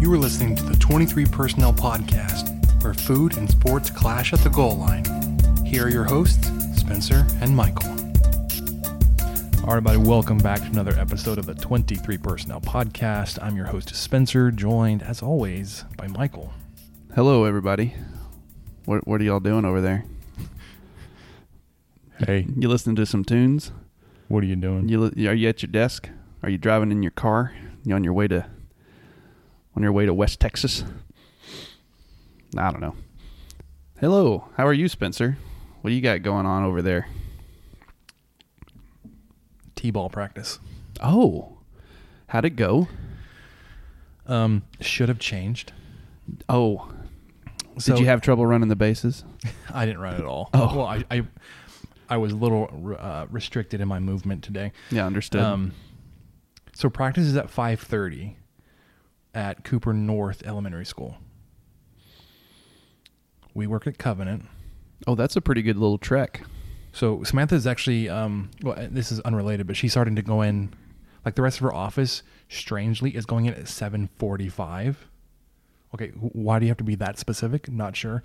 You are listening to the 23 Personnel Podcast, where food and sports clash at the goal line. Here are your hosts, Spencer and Michael. All right, everybody, welcome back to another episode of the 23 Personnel Podcast. I'm your host, Spencer, joined, as always, by Michael. Hello, everybody. What What are y'all doing over there? Hey, You listening to some tunes? what are you doing? You li- are you at your desk? Are you driving in your car? You on your way to on your way to West Texas? I don't know. Hello, how are you, Spencer? What do you got going on over there? T-ball practice. Oh, how'd it go? Um, should have changed. Oh, So- did you have trouble running the bases? I didn't run at all. Oh. well, I, I, I was a little uh, restricted in my movement today. Yeah, understood. Um, so practice is at five thirty at Cooper North Elementary School. We work at Covenant. oh, that's a pretty good little trek. So Samantha is actually, um, well, uh, this is unrelated, but she's starting to go in, like the rest of her office. Strangely, is going in at seven forty-five. Okay, why do you have to be that specific? Not sure.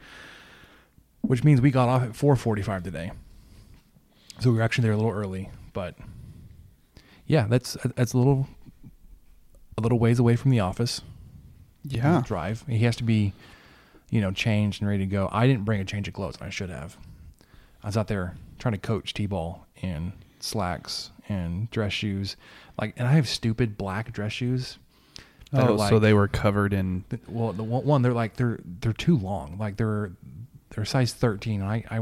Which means we got off at four forty-five today. So we were actually there a little early, but yeah, that's that's a little a little ways away from the office Yeah. drive. He has to be, you know, changed and ready to go. I didn't bring a change of clothes, and I should have. I was out there trying to coach t-ball in slacks and dress shoes, like, and I have stupid black dress shoes. Oh, so they were covered in. well, the one, one they're like they're they're too long. Like they're they're size thirteen. I I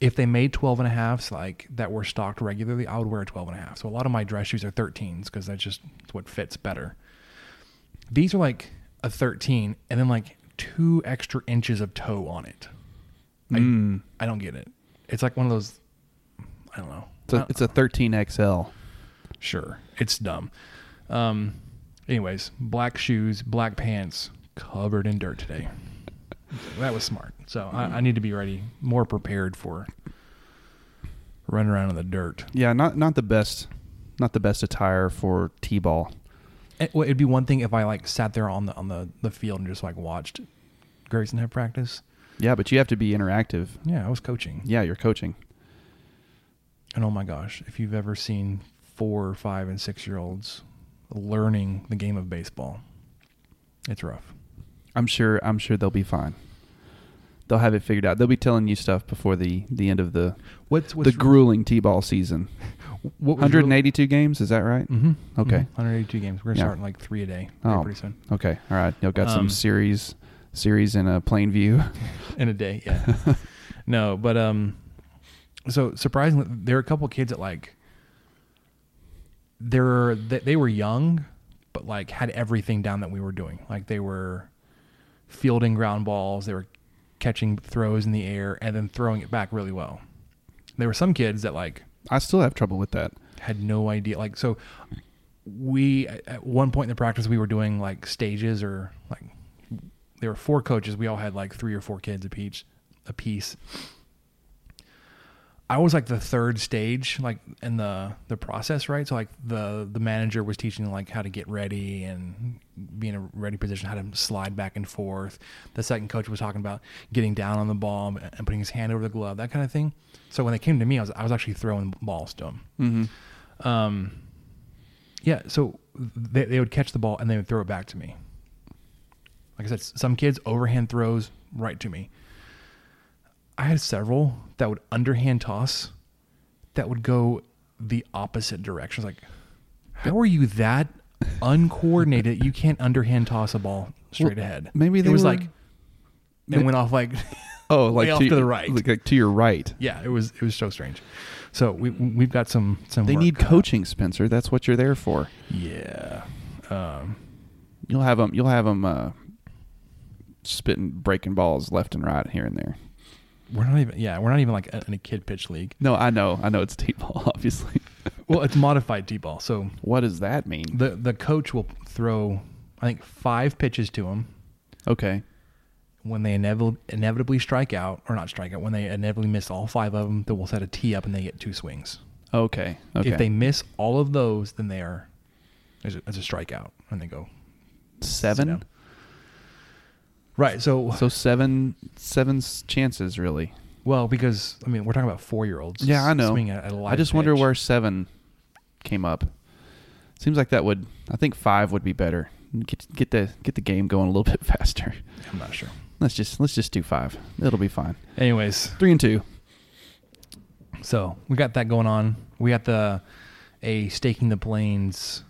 if they made 12 and a halfs like that were stocked regularly, I would wear a 12 and a half. So a lot of my dress shoes are 13s because that's just what fits better. These are like a 13 and then like two extra inches of toe on it. I, Mm. I don't get it. It's like one of those. I don't know. It's a, it's a 13XL. Sure, it's dumb. Um, anyways, black shoes, black pants, covered in dirt today. That was smart. So I, I mm-hmm. need to be ready, more prepared for running around in the dirt. Yeah, not not the best, not the best attire for t-ball. It, well, it'd be one thing if I like sat there on the on the, the field and just like watched Grayson have practice. Yeah, but you have to be interactive. Yeah, I was coaching. Yeah, you're coaching. And oh my gosh, if you've ever seen four, five, and six year olds learning the game of baseball, it's rough. I'm sure. I'm sure they'll be fine. They'll have it figured out. They'll be telling you stuff before the the end of the What's, what's the grueling t-ball season. what was real- 182 games. Is that right? Mm-hmm. Okay. 182 games. We're gonna Yeah. start in like three a day Oh. pretty soon. Okay. All right. You'll got Um, some series series in a plain view. In a day, yeah. no, but um, so surprisingly, there are a couple kids that like they're they, they were young, but like had everything down that we were doing. Like they were fielding ground balls, they were catching throws in the air, and then throwing it back really well. There were some kids that like I still have trouble with that. had no idea. Like, so we, at one point in the practice, we were doing like stages or like, there were four coaches. We all had like three or four kids a piece, a piece. I was like the third stage, like in the the process, right? So like the the manager was teaching like how to get ready and be in a ready position, how to slide back and forth. The second coach was talking about getting down on the ball and putting his hand over the glove, that kind of thing. So when they came to me, I was I was actually throwing balls to them. Mm-hmm. Um, yeah, so they, they would catch the ball and they would throw it back to me. Like I said, some kids overhand throws right to me. I had several that would underhand toss that would go the opposite direction. It's like, how are you that uncoordinated? you can't underhand toss a ball straight Well, ahead. maybe it was were- like it went off like Oh, Way like off to, to the right. like, like to your right. yeah, it was it was so strange. So we we've got some some. They work need coaching, Spencer. That's what you're there for. Yeah. Um, You'll have them. You'll have them uh, spitting, breaking balls left and right here and there. We're not even. Yeah, we're not even like in a kid pitch league. No, I know. I know it's t-ball, obviously. Well, it's modified t-ball. So what does that mean? the the coach will throw, I think, five pitches to them. Okay. When they inevitably, inevitably strike out, or not strike out, when they inevitably miss all five of them, then we'll set a tee up and they get two swings. Okay. Okay. If they miss all of those, then they are as a, as a strikeout, and they go seven. Right. So, So seven, seven's chances really. well, because I mean, we're talking about four year olds. Yeah, I know. At, at a live I just wonder pitch. where seven came up. Seems like that would. I think five would be better. Get get the get the game going a little bit faster. I'm not sure. Let's just let's just do five. It'll be fine. Anyways, Three and two. so we got that going on. We got the a Staking the Plains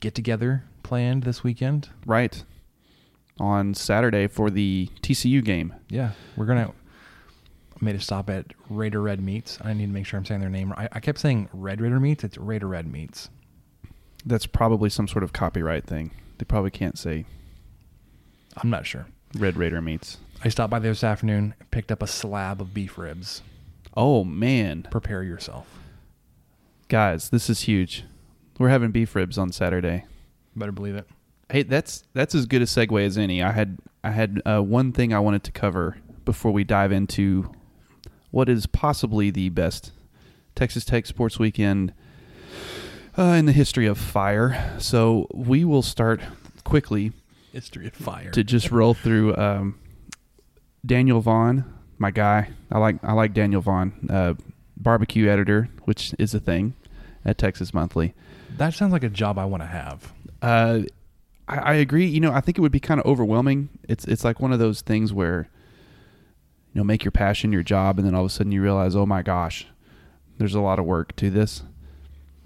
get together planned this weekend. Right. On Saturday for the TCU game. Yeah, we're gonna. I made a stop at Raider Red Meats. I need to make sure I'm saying their name. I, I kept saying Red Raider Meats. It's Raider Red Meats. That's probably some sort of copyright thing. They probably can't say I'm not sure. Red Raider meats. I stopped by there this afternoon, picked up a slab of beef ribs. Oh man, Prepare yourself. guys, this is huge. We're having beef ribs on Saturday. Better believe it. Hey, that's that's as good a segue as any. I had I had uh, one thing I wanted to cover before we dive into what is possibly the best Texas Tech sports weekend uh, in the history of fire. So we will start quickly History of fire. to just roll through um, Daniel Vaughn, my guy. I like I like Daniel Vaughn, uh, barbecue editor, which is a thing at Texas Monthly. that sounds like a job I want to have. Uh, I, I agree. You know, I think it would be kind of overwhelming. It's it's like one of those things where you know make your passion your job, and then all of a sudden you realize, oh my gosh, there's a lot of work to this.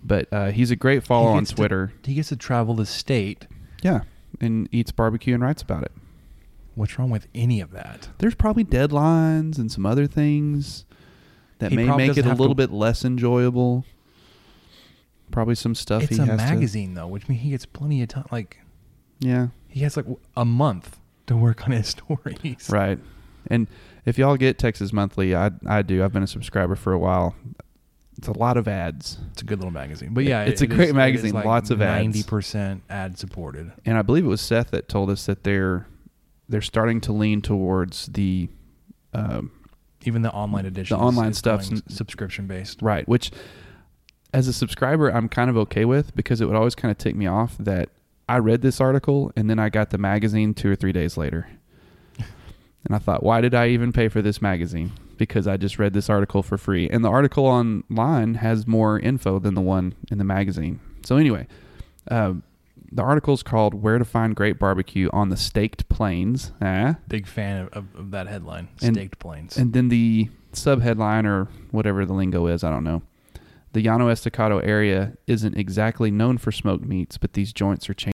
But uh, he's a great follow on gets to- Twitter. he gets to travel the state. yeah, and eats barbecue and writes about it. What's wrong with any of that? There's probably deadlines and some other things that He may make it a little to- bit less enjoyable. Probably some stuff It's he a magazine though, which means he gets plenty of time. Like to. Yeah, he has like a month to work on his stories. right. And if y'all get Texas Monthly, I I do. I've been a subscriber for a while. It's a lot of ads, It's a good little magazine. But yeah, It's a it great is- magazine, like lots of ads. Ninety percent ad supported. and I believe it was Seth that told us that they're they're starting to lean towards the um, Even the online edition. The online is stuff's subscription based. Right, which as a subscriber I'm kind of okay with because it would always kind of tick me off that I read this article and then I got the magazine 2 or 3 days later. and I thought, why did I even pay for this magazine? Because I just read this article for free. And the article online has more info than the one in the magazine. So anyway, uh, the is called "Where to Find Great Barbecue on the Staked Plains." Eh? Big fan of, of, of that headline. And- Staked Plains. And then the sub headline or whatever the lingo is, I don't know. The Llano Estacado area isn't exactly known for smoked meats, but these joints are changing.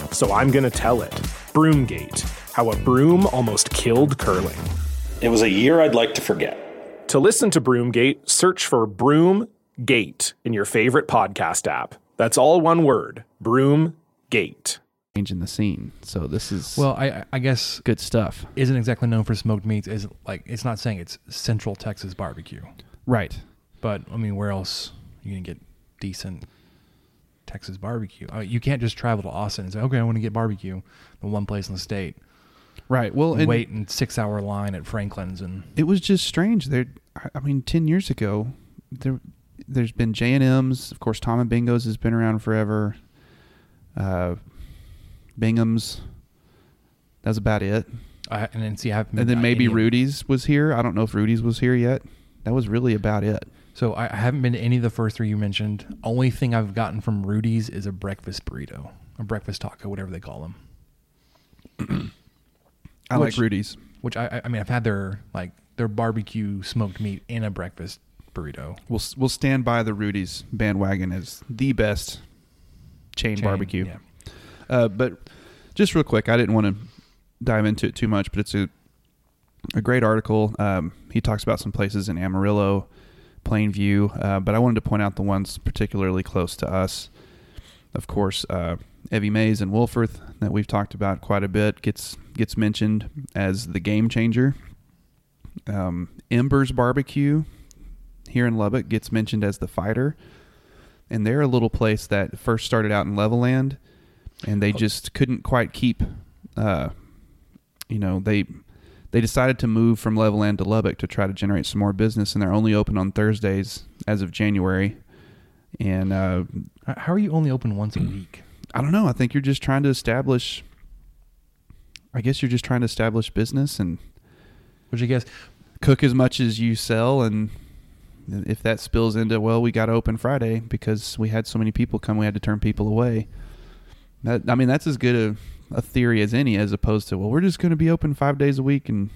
so I'm going to tell it. Broomgate How a Broom Almost Killed Curling. It was a year I'd like to forget. To listen to Broomgate, search for Broomgate in your favorite podcast app. That's all one word Broomgate. changing the scene. So this is Well, I I guess good stuff. isn't exactly known for smoked meats. Is like it's not saying it's Central Texas barbecue, Right. but I mean, where else you gonna get decent Texas barbecue? I mean, you can't just travel to Austin and say, okay, I want to get barbecue, the one place in the state. Right. Well, and wait in six hour line at Franklin's and it was just strange. There, I- mean, ten years ago, there, there's been J and M's. Of course, Tom and Bingo's has been around forever. Uh, Bigham's. That's about it. And then see, And then maybe Rudy's was here. I don't know if Rudy's was here yet. That was really about it. So I, I haven't been to any of the first three you mentioned. Only thing I've gotten from Rudy's is a breakfast burrito, a breakfast taco, whatever they call them. I Which- like Rudy's. Which I, I- I mean, I've had their like their barbecue smoked meat in a breakfast burrito. We'll we'll stand by the Rudy's bandwagon as the best chain, Chain, barbecue. yeah. Uh, but just real quick, I didn't want to dive into it too much, but it's a a great article. Um, he talks about some places in Amarillo, Plainview, uh, but I wanted to point out the ones particularly close to us. Of course, uh, Evie Mae's and Wolfforth that we've talked about quite a bit gets gets mentioned as the game changer. Um, Embers Barbecue here in Lubbock gets mentioned as the fighter, and they're a little place that first started out in Levelland, and they just couldn't quite keep. Uh, you know they they decided to move from Levelland to Lubbock to try to generate some more business, and they're only open on Thursdays as of January. And uh, How are you only open once a week? I don't know. I think you're just trying to establish. I guess you're just trying to establish business and Which I guess cook as much as you sell, and if that spills into well, we got to open Friday because we had so many people come, we had to turn people away. That I mean, that's as good a, a theory as any, as opposed to well, we're just going to be open five days a week and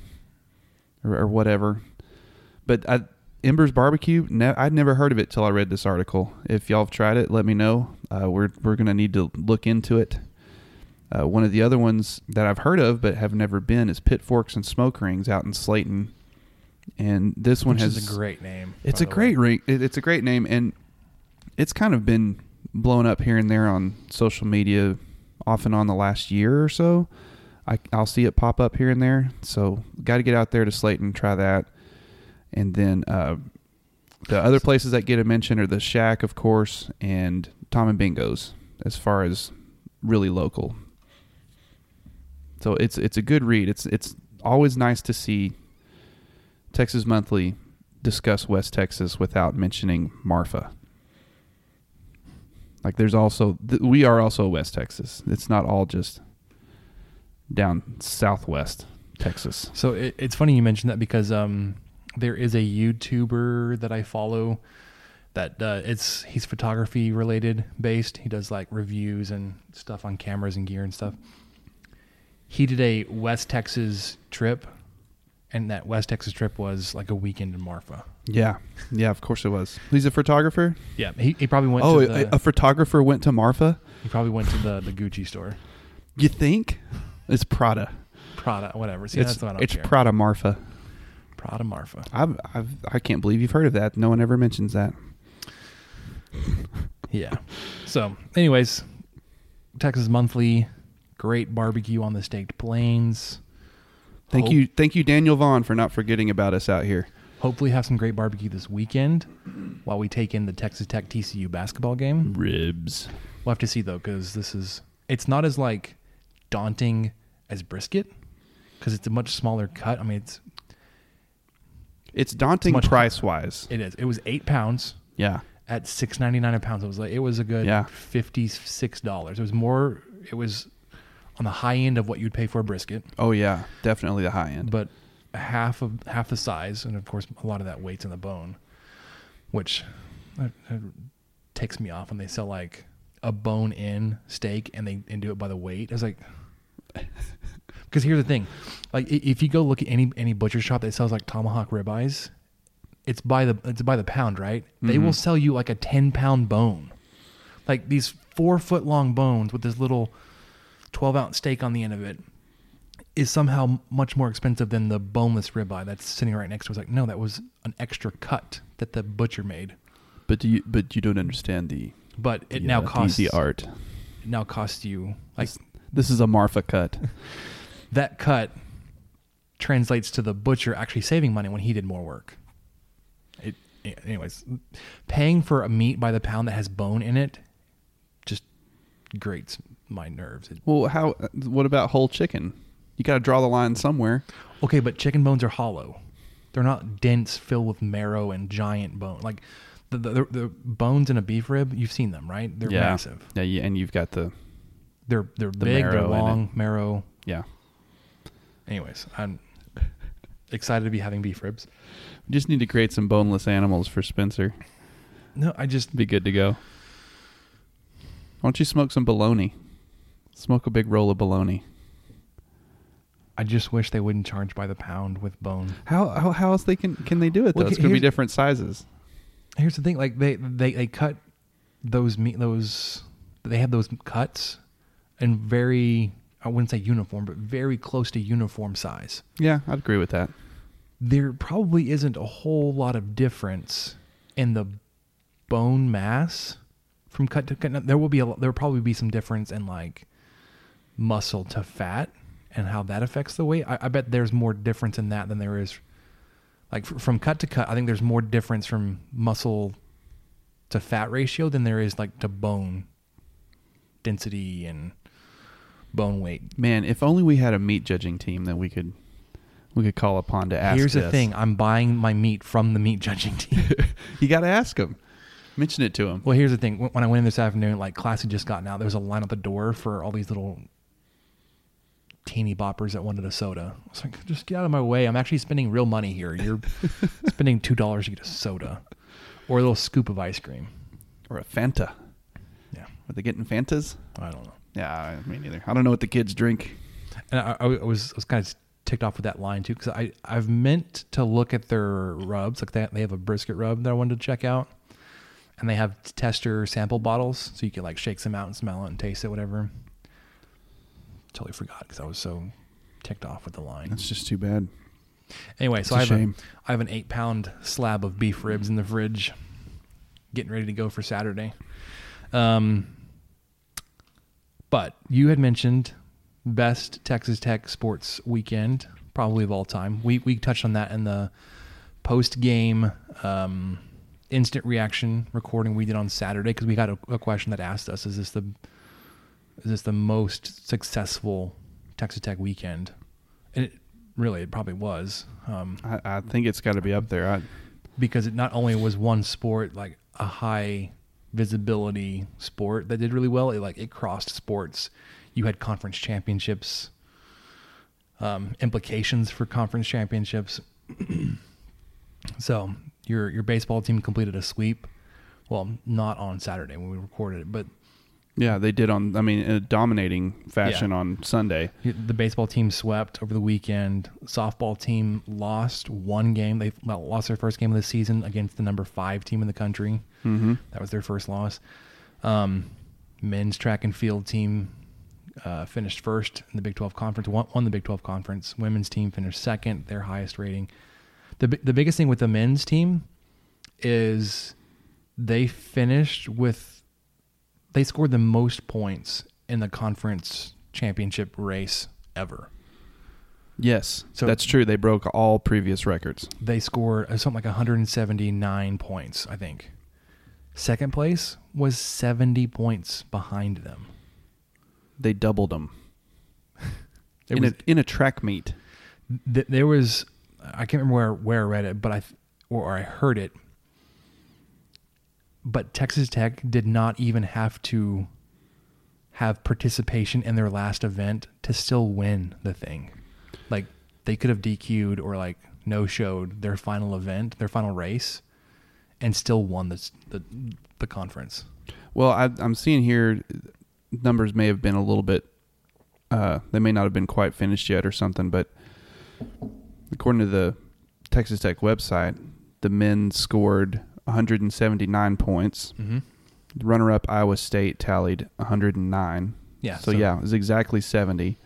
or, or whatever. But I, Embers Barbecue, ne- I'd never heard of it till I read this article. If y'all have tried it, let me know. Uh, we're we're going to need to look into it. Uh, one of the other ones that I've heard of but have never been is Pitforks and Smoke Rings out in Slaton, and this one Which has a great name. It's a great ring. It, it's a great name, and it's kind of been blown up here and there on social media, off and on the last year or so. I, I'll see it pop up here and there. So got to get out there to Slaton, try that, and then uh, the other places that get a mention are the Shack, of course, and Tom and Bingo's. As far as really local, so it's it's a good read. It's it's always nice to see Texas Monthly discuss West Texas without mentioning Marfa. Like there's also th- we are also West Texas. It's not all just down southwest Texas. So it, it's funny you mentioned that because um, there is a YouTuber that I follow that uh, it's he's photography related based. He does like reviews and stuff on cameras and gear and stuff. He did a West Texas trip, and that West Texas trip was like a weekend in Marfa. Yeah, yeah, of course it was. He's a photographer. Yeah, he, he probably went. Oh, to a, the, a photographer went to Marfa. he probably went to the the Gucci store, You think? It's Prada. Prada, whatever. See, it's that's what it's care. Prada Marfa. Prada Marfa. I've, I've I can't believe you've heard of that. No one ever mentions that. Yeah. So, anyways, Texas Monthly, great barbecue on the staked plains. Thank Hope- you, thank you, Daniel Vaughn, for not forgetting about us out here. Hopefully, have some great barbecue this weekend while we take in the Texas Tech TCU basketball game. Ribs. We'll have to see though, because this is it's not as like daunting as brisket because it's a much smaller cut. I mean, it's It's daunting much- price wise. it is. It was eight pounds Yeah. at six ninety nine a pound. It was like it was a good Yeah. fifty six dollars. It was more. It was on the high end of what you'd pay for a brisket. Oh yeah, definitely the high end. but half of half the size, and of course a lot of that weight's in the bone, which uh, takes me off when they sell like a bone in steak and they and do it by the weight. It's like because here's the thing, like if you go look at any any butcher shop that sells like tomahawk ribeyes, it's by the it's by the pound, right? They will sell you like a ten pound bone, like these four foot long bones with this little twelve ounce steak on the end of it is somehow much more expensive than the boneless ribeye that's sitting right next to us. Like, no, that was an extra cut that the butcher made. but do you but you don't understand the But it the, now uh, costs the art. It now costs you like This is a Marfa cut. that cut translates to the butcher actually saving money when he did more work. It, anyways, paying for a meat by the pound that has bone in it just grates my nerves. It- Well, how? What about whole chicken? You got to draw the line somewhere. okay, but chicken bones are hollow. They're not dense, filled with marrow and giant bone. Like the, the the bones in a beef rib, you've seen them, right? They're yeah. massive. Yeah, you, and you've got the They're they're The big, they're marrow long, marrow. yeah. Anyways, I'm excited to be having beef ribs. We just need to create some boneless animals for Spencer. No, I just Be good to go. Why don't you smoke some bologna? Smoke a big roll of bologna. I just wish they wouldn't charge by the pound with bone. How how, how else they can can they do it though? Well, it's going to be different sizes. Here's the thing: like they they they cut those meat those they have those cuts in very I wouldn't say uniform, but very close to uniform size. Yeah, I'd agree with that. There probably isn't a whole lot of difference in the bone mass from cut to cut. There will be a, there will probably be some difference in like muscle to fat and how that affects the weight. I, I bet there's more difference in that than there is like fr- from cut to cut. I think there's more difference from muscle to fat ratio than there is like to bone density and bone weight. Man, if only we had a meat judging team that we could we could call upon to ask. Here's the thing: I'm buying my meat from the meat judging team. you got to ask them. Mention it to them. well, here's the thing: when I went in this afternoon, like class had just gotten out, there was a line at the door for all these little teeny boppers that wanted a soda. I was like, just get out of my way. I'm actually spending real money here. You're spending two dollars to get a soda or a little scoop of ice cream. Or a Fanta. Yeah, Are they getting Fantas? I don't know. Yeah, I- me neither. I don't know what the kids drink. And I, I was I was kind of ticked off with that line too because I I've meant to look at their rubs like they they have a brisket rub that I wanted to check out, and they have tester sample bottles so you can like shake some out and smell it and taste it whatever. Totally forgot because I was so ticked off with the line. That's just too bad. Anyway, so I have a I have an eight pound slab of beef ribs in the fridge, getting ready to go for Saturday. Um, but you had mentioned best Texas Tech sports weekend probably of all time. We we touched on that in the post game um, instant reaction recording we did on Saturday because we got a, a question that asked us: Is this the is this the most successful Texas Tech weekend? And it, really, it probably was. Um, I, I think it's got to be up there. I, because it not only was one sport like a high visibility sport that did really well, it like it crossed sports. You had conference championships, um, implications for conference championships. so your your baseball team completed a sweep. Well, not on Saturday when we recorded it, but yeah, they did on. I mean, in a dominating fashion Yeah. on Sunday. The baseball team swept over the weekend. Softball team lost one game. They well, lost their first game of the season against the number five team in the country. Mhm. That was their first loss. Um, men's track and field team uh, finished first in the Big 12 conference. Won, won the Big 12 conference. Women's team finished second, their highest rating. the bi- The biggest thing with the men's team is they finished with they scored the most points in the conference championship race ever. Yes, So- that's true. They broke all previous records. They scored uh, something like 179 points, I think. Second place was 70 points behind them. They doubled them in was- a in a track meet. th- there was I can't remember where where I read it, but I th- or I heard it. But Texas Tech did not even have to have participation in their last event to still win the thing. Like they could have DQ'd or like no showed their final event, their final race, and still won this, the the conference. Well, I, I'm seeing here numbers may have been a little bit. Uh, they may not have been quite finished yet or something, but according to the Texas Tech website, the men scored 179 points. Mhm. The runner-up Iowa State tallied 109. Yeah, So, so- yeah, it was exactly 70.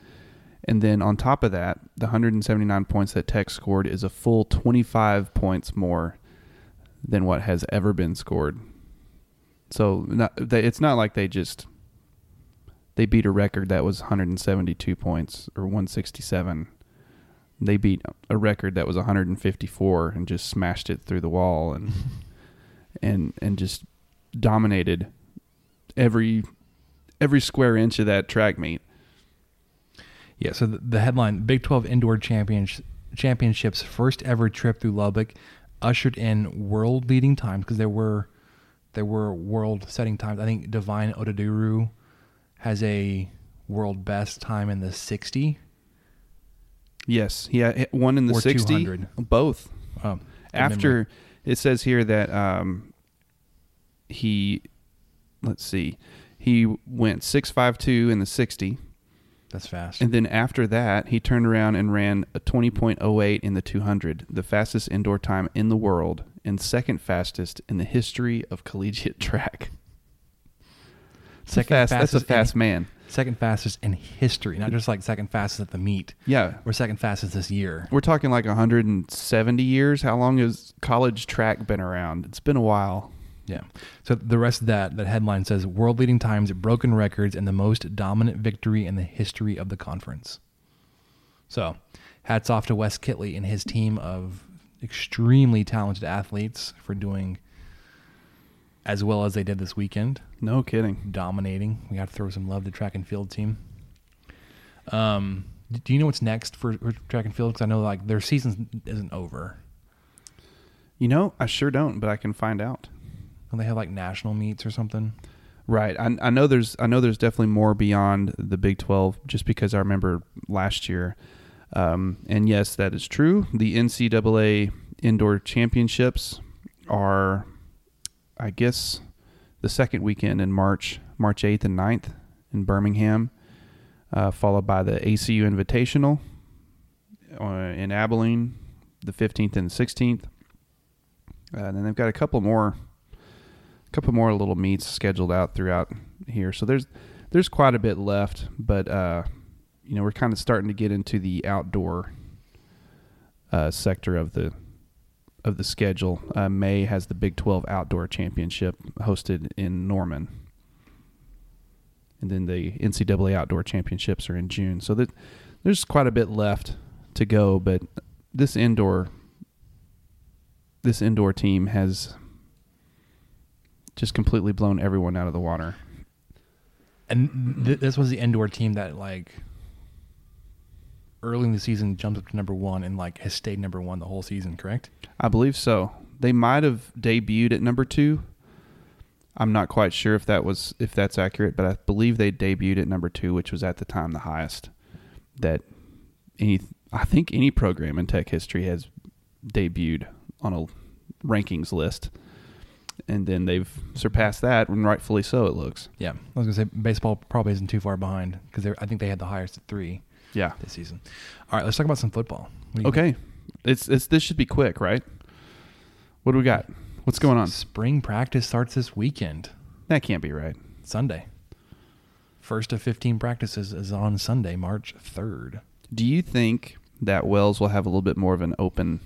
And then on top of that, the 179 points that Tech scored is a full 25 points more than what has ever been scored. So not, they, it's not like they just they beat a record that was 172 points or 167. They beat a record that was 154 and just smashed it through the wall and and and just dominated every every square inch of that track meet. Yeah, so the, the headline Big 12 Indoor Champions, Championships first ever trip through Lubbock ushered in world leading times because there were there were world setting times. I think Divine Oduduru has a world best time in the 60. Yes, he had one in the Or 60. 200. Both. Um, After it says here that um, he, let's see, he went 652 in the 60. That's fast. And then after that, he turned around and ran a 20.08 in the 200, the fastest indoor time in the world and second fastest in the history of collegiate track. That's Second fast, that's a fastest in- fast man. Second fastest in history, not just like second fastest at the meet. Yeah. we're second fastest this year. We're talking like 170 years. How long has college track been around? It's been a while. Yeah. So the rest of that that headline says world leading times, broken records, and the most dominant victory in the history of the conference. So, hats off to Wes Kittley and his team of extremely talented athletes for doing as well as they did this weekend, No kidding. dominating. We got to throw some love to track and field team. Um, do you know what's next for, for track and field? Because I know like their season isn't over. You know, I sure don't, but I can find out. Don't they have like national meets or something? Right. I, I know there's I know there's definitely more beyond the Big 12 just because I remember last year. Um, and yes, that is true. The NCAA indoor championships are I guess the second weekend in March, March 8th and 9th in Birmingham, uh, followed by the ACU Invitational uh, in Abilene, the 15th and 16th. Uh, and then they've got a couple more a couple more little meets scheduled out throughout here. So there's there's quite a bit left, but uh, you know we're kind of starting to get into the outdoor uh, sector of the of the schedule. Uh, May has the Big 12 Outdoor Championship hosted in Norman, and then the NCAA Outdoor Championships are in June. So that there's quite a bit left to go, but this indoor this indoor team has just completely blown everyone out of the water. And th- this was the indoor team that like early in the season jumped up to number one and like has stayed number one the whole season. Correct? I believe so. They might have debuted at number two. I'm not quite sure if that was if that's accurate, but I believe they debuted at number two, which was at the time the highest that any I think any program in tech history has debuted on a rankings list. And then they've surpassed that, and rightfully so. It looks. Yeah. I was gonna say baseball probably isn't too far behind because I think they had the highest at three Yeah. this season. All right, let's talk about some football. What do Okay. It's it's this should be quick, right? What do we got? What's going on? Spring practice starts this weekend, That can't be right. Sunday. First of 15 practices is on Sunday, March 3rd. Do you think that Wells will have a little bit more of an open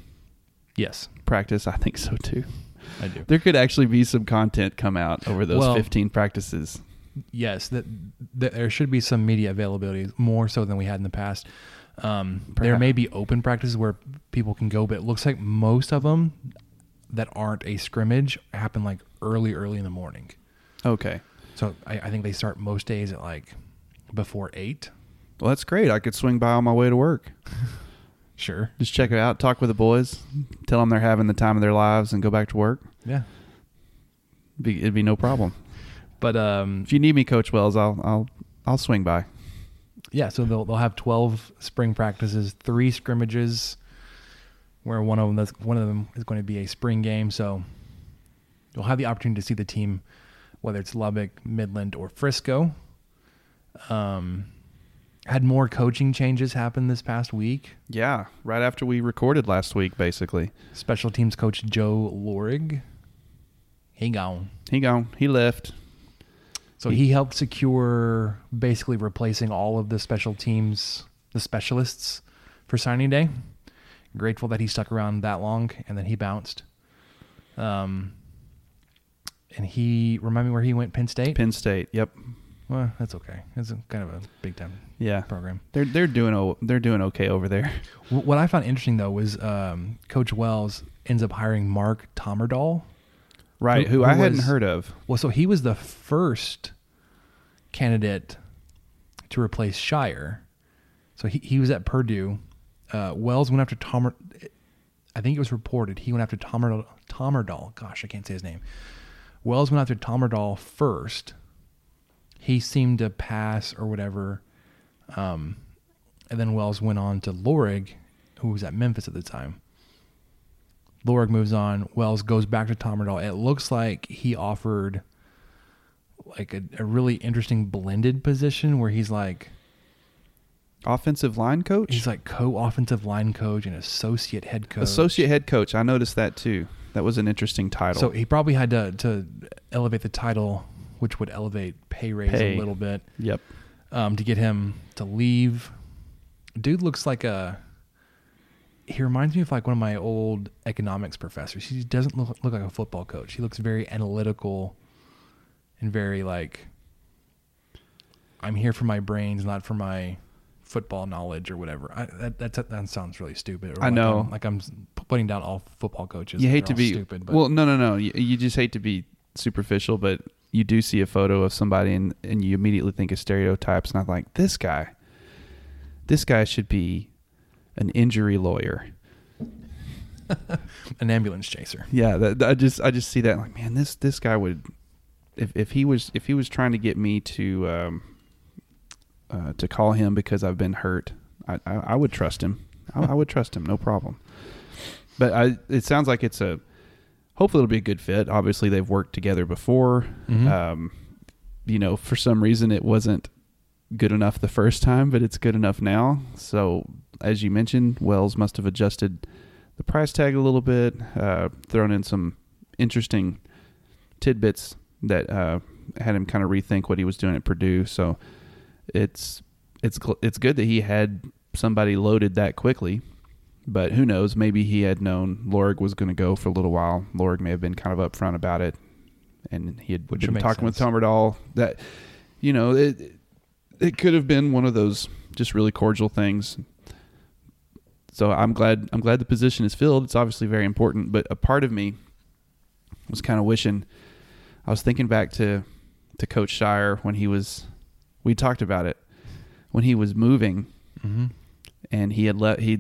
Yes, practice? I think so too. I do. There could actually be some content come out over those Well- 15 practices. yes, that, that there should be some media availability more so than we had in the past. Um, there may be open practices where people can go, but it looks like most of them that aren't a scrimmage happen like early, early in the morning. Okay. So I, I think they start most days at like before eight. Well, that's great. I could swing by on my way to work. Sure. Just check it out, talk with the boys, tell them they're having the time of their lives, and go back to work. Yeah. Be, it'd be no problem. But um, If you need me, Coach Wells, I'll I'll I'll swing by. Yeah, so they'll they'll have twelve spring practices, three scrimmages, where one of them that's one of them is going to be a spring game. So you'll have the opportunity to see the team, whether it's Lubbock, Midland, or Frisco. Um, had more coaching changes happen this past week. Yeah, right after we recorded last week, basically. Special teams coach Joe Lorig, he gone. He gone. He left. So he helped secure basically replacing all of the special teams, the specialists for signing day. Grateful that he stuck around that long and then he bounced. Um, and he remind me where he went. Penn State. Penn State. Yep. Well, that's okay. It's kind of a big time Yeah, program. they're they're doing o- they're doing okay over there. What I found interesting though was um, Coach Wells ends up hiring Mark Tommerdahl. Right, who, Who- I hadn't was- heard of. Well, so he was the first candidate to replace Shire. So he, he was at Purdue. Uh, Wells went after Tomer. I think it was reported he went after Tomer, Tommerdahl. Gosh, I can't say his name. Wells went after Tommerdahl first. He seemed to pass or whatever. Um, and then Wells went on to Lorig, who was at Memphis at the time. Lorig moves on. Wells goes back to Tommerdahl. It looks like he offered like a, a really interesting blended position where he's like Offensive line coach, he's like co-offensive line coach and associate head coach. associate head coach. I noticed that too. That was an interesting title. So he probably had to to elevate the title, which would elevate pay raise Pay. a little bit, yep. Um, to get him to leave. Dude looks like a. He reminds me of like one of my old economics professors. He doesn't look look like a football coach. He looks very analytical, and very like. I'm here for my brains, not for my football knowledge or whatever. I, that, that that sounds really stupid. I like know. I'm, like I'm putting down all football coaches. you hate to be stupid. But well no no no you, you just hate to be superficial but you do see a photo of somebody and, and you immediately think of stereotypes and i'm like this guy this guy should be an injury lawyer. An ambulance chaser. yeah that, that- i just i just see that like man this this guy would if, if he was if he was trying to get me to um uh, to call him because i've been hurt i i, I would trust him. I, I would trust him no problem. But i it sounds like it's a hopefully it'll be a good fit. Obviously, they've worked together before. Mhm. Um, you know, for some reason, it wasn't good enough the first time, but it's good enough now. So, as you mentioned, Wells must have adjusted the price tag a little bit, uh, thrown in some interesting tidbits that uh, had him kind of rethink what he was doing at Purdue. So, it's it's it's good that he had somebody loaded that quickly. But who knows? Maybe he had known Lorig was going to go for a little while. Lorig may have been kind of upfront about it, and he had Which been talking with sense. Tommerdahl. That you know, it it could have been one of those just really cordial things. So I'm glad I'm glad the position is filled. It's obviously very important, but a part of me was kind of wishing I was thinking back to to Coach Shire when he was we talked about it when he was moving Mm-hmm. and he had let he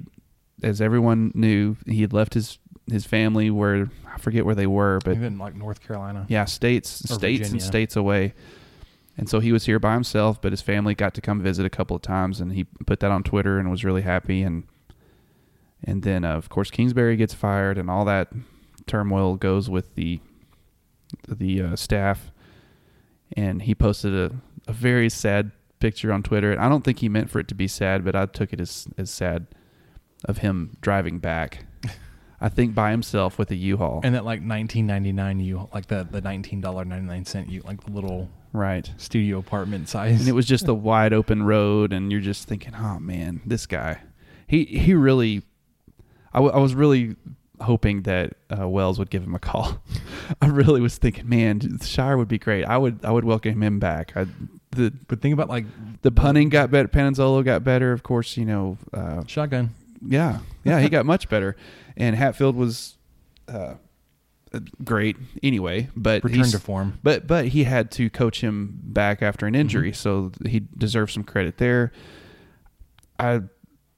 as everyone knew he had left his his family where I forget where they were but Even like North Carolina. yeah states states and states away. And so he was here by himself but his family got to come visit a couple of times and he put that on Twitter and was really happy. And and then uh, of course Kingsbury gets fired and all that turmoil goes with the the uh, staff. And he posted a, a very sad picture on Twitter. And I don't think he meant for it to be sad, but I took it as as sad of him driving back. I think by himself with a U-Haul. And that like 1999 you like the the 19 dollar 99 cent you like the little right. studio apartment size. And it was just a wide open road and you're just thinking, "Oh man, this guy. He he really I, w- I was really hoping that uh, Wells would give him a call. I really was thinking, man, Shire would be great. I would I would welcome him back. I, the but think about like the punting got better. Panazzolo got better. Of course, you know. Uh, shotgun. Yeah, yeah, he got much better. And Hatfield was uh, great anyway, but Return he's- to form. But but he had to coach him back after an injury, Mm-hmm. so he deserves some credit there. I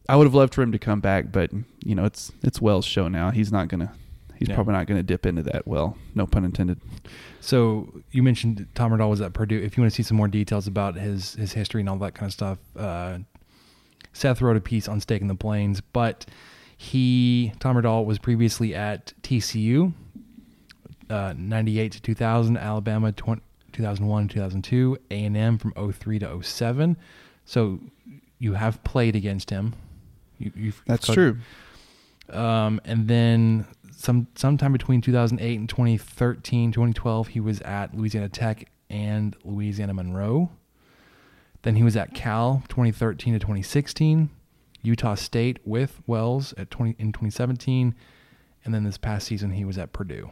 I would have loved for him to come back, but you know it's it's Wells' show now. He's not gonna. He's Yeah. probably not going to dip into that well. No pun intended. So you mentioned Tommerdahl was at Purdue. If you want to see some more details about his his history and all that kind of stuff, uh, Seth wrote a piece on Staking the Plains. But he Tommerdahl was previously at TCU, uh, ninety eight to two thousand, Alabama 20, 2001 2002, A and M from 03 to 07. So you have played against him. You, you've That's true. um, and then some sometime between 2008 and 2013, 2012, he was at Louisiana Tech and Louisiana Monroe. Then he was at Cal 2013 to 2016, Utah State with Wells at 20 in 2017, and then this past season he was at Purdue.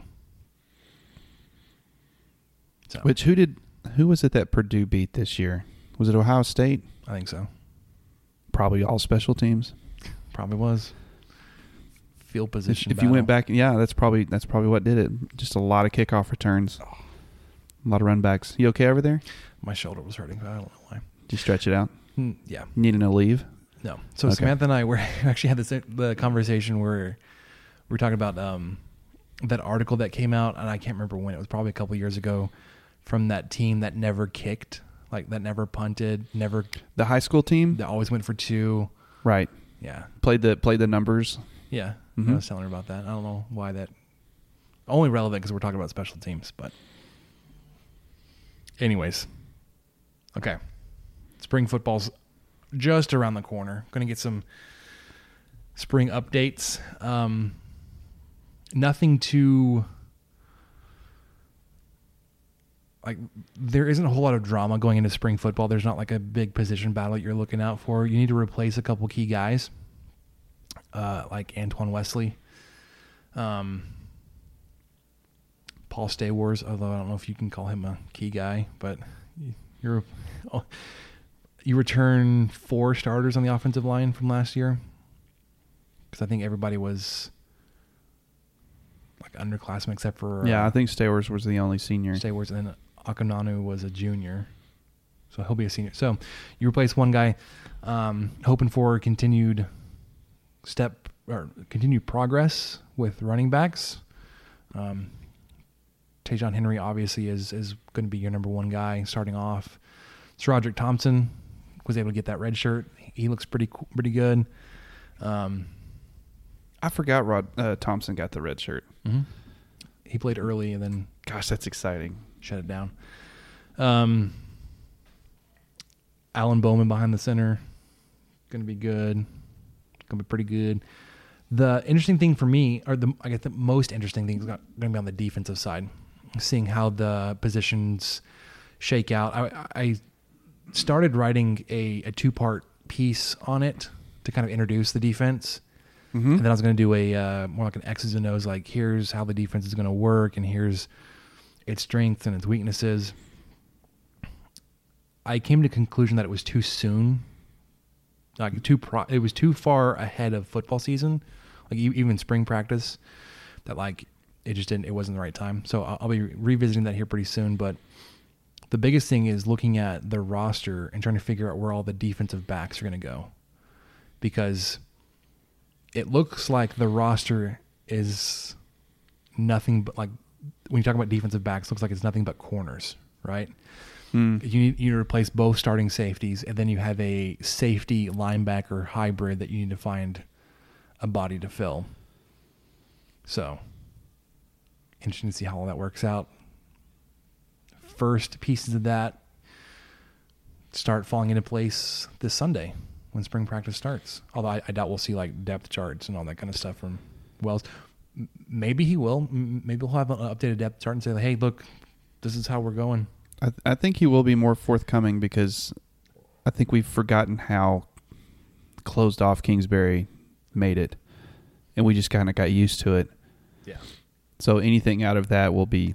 So Which who did Who was it that Purdue beat this year? Was it Ohio State? I think so. Probably all special teams. Probably was. Field position. if you went back, yeah, that's probably that's probably what did it. Just a lot of kickoff returns, oh. a lot of run backs. You okay over there? my shoulder was hurting. But I don't know why. You stretch it out? Hmm, yeah. Needing a leave? No. So Okay. Samantha and I were actually had this the conversation where we are talking about um, that article that came out, and I can't remember when it was. Probably a couple years ago, from that team that never kicked, like that never punted, never The high school team, that always went for two. right? Yeah, Played the played the numbers. yeah. Mhm. I was telling her about that. I don't know why that only relevant because we're talking about special teams, but anyways, okay. Spring football's just around the corner. Going to get some spring updates. Um, nothing too like there isn't a whole lot of drama going into spring football. There's not like a big position battle you're looking out for. You need to replace a couple key guys, uh, like Antoine Wesley, um, Paul Stawarz. Although I don't know if you can call him a key guy, but you're oh, you return four starters on the offensive line from last year because I think everybody was like underclassmen except for yeah, uh, I think Stawarz was the only senior. Stawarz, and then Akamnonu was a junior, so he'll be a senior. So you replace one guy, um, hoping for continued step or continued progress with running backs. Um, Ta'Zhawn Henry obviously is is going to be your number one guy starting off. SaRodorick Thompson was able to get that red shirt. He looks pretty pretty good. Um, I forgot Rod uh, Thompson got the red shirt. he played early and then Gosh, that's exciting. shut it down. Um, Alan Bowman behind the center, gonna be good. Gonna be pretty good. The interesting thing for me, or the I guess the most interesting thing is gonna be on the defensive side, seeing how the positions shake out. I, I started writing a, a two part piece on it to kind of introduce the defense. And then I was going to do a uh, more like an X's and O's, like here's how the defense is going to work, and here's its strengths and its weaknesses. I came to the conclusion that it was too soon, like too pro- it was too far ahead of football season, like e- even spring practice, that like it just didn't, it wasn't the right time. So I'll, I'll be revisiting that here pretty soon. But the biggest thing is looking at the roster and trying to figure out where all the defensive backs are going to go, because it looks like the roster is nothing but like when you talk about defensive backs, looks like it's nothing but corners, right? Hmm. You need you need to replace both starting safeties, and then you have a safety linebacker hybrid that you need to find a body to fill. So, interesting to see how all that works out. First pieces of that start falling into place this Sunday when spring practice starts. Although I, I doubt we'll see like depth charts and all that kind of stuff from Wells. M- Maybe he will. M- Maybe he'll have an updated depth chart and say, "Hey, look, this is how we're going." I, I think he will be more forthcoming because I think we've forgotten how closed off Kingsbury made it, and we just kind of got used to it. Yeah. So anything out of that will be.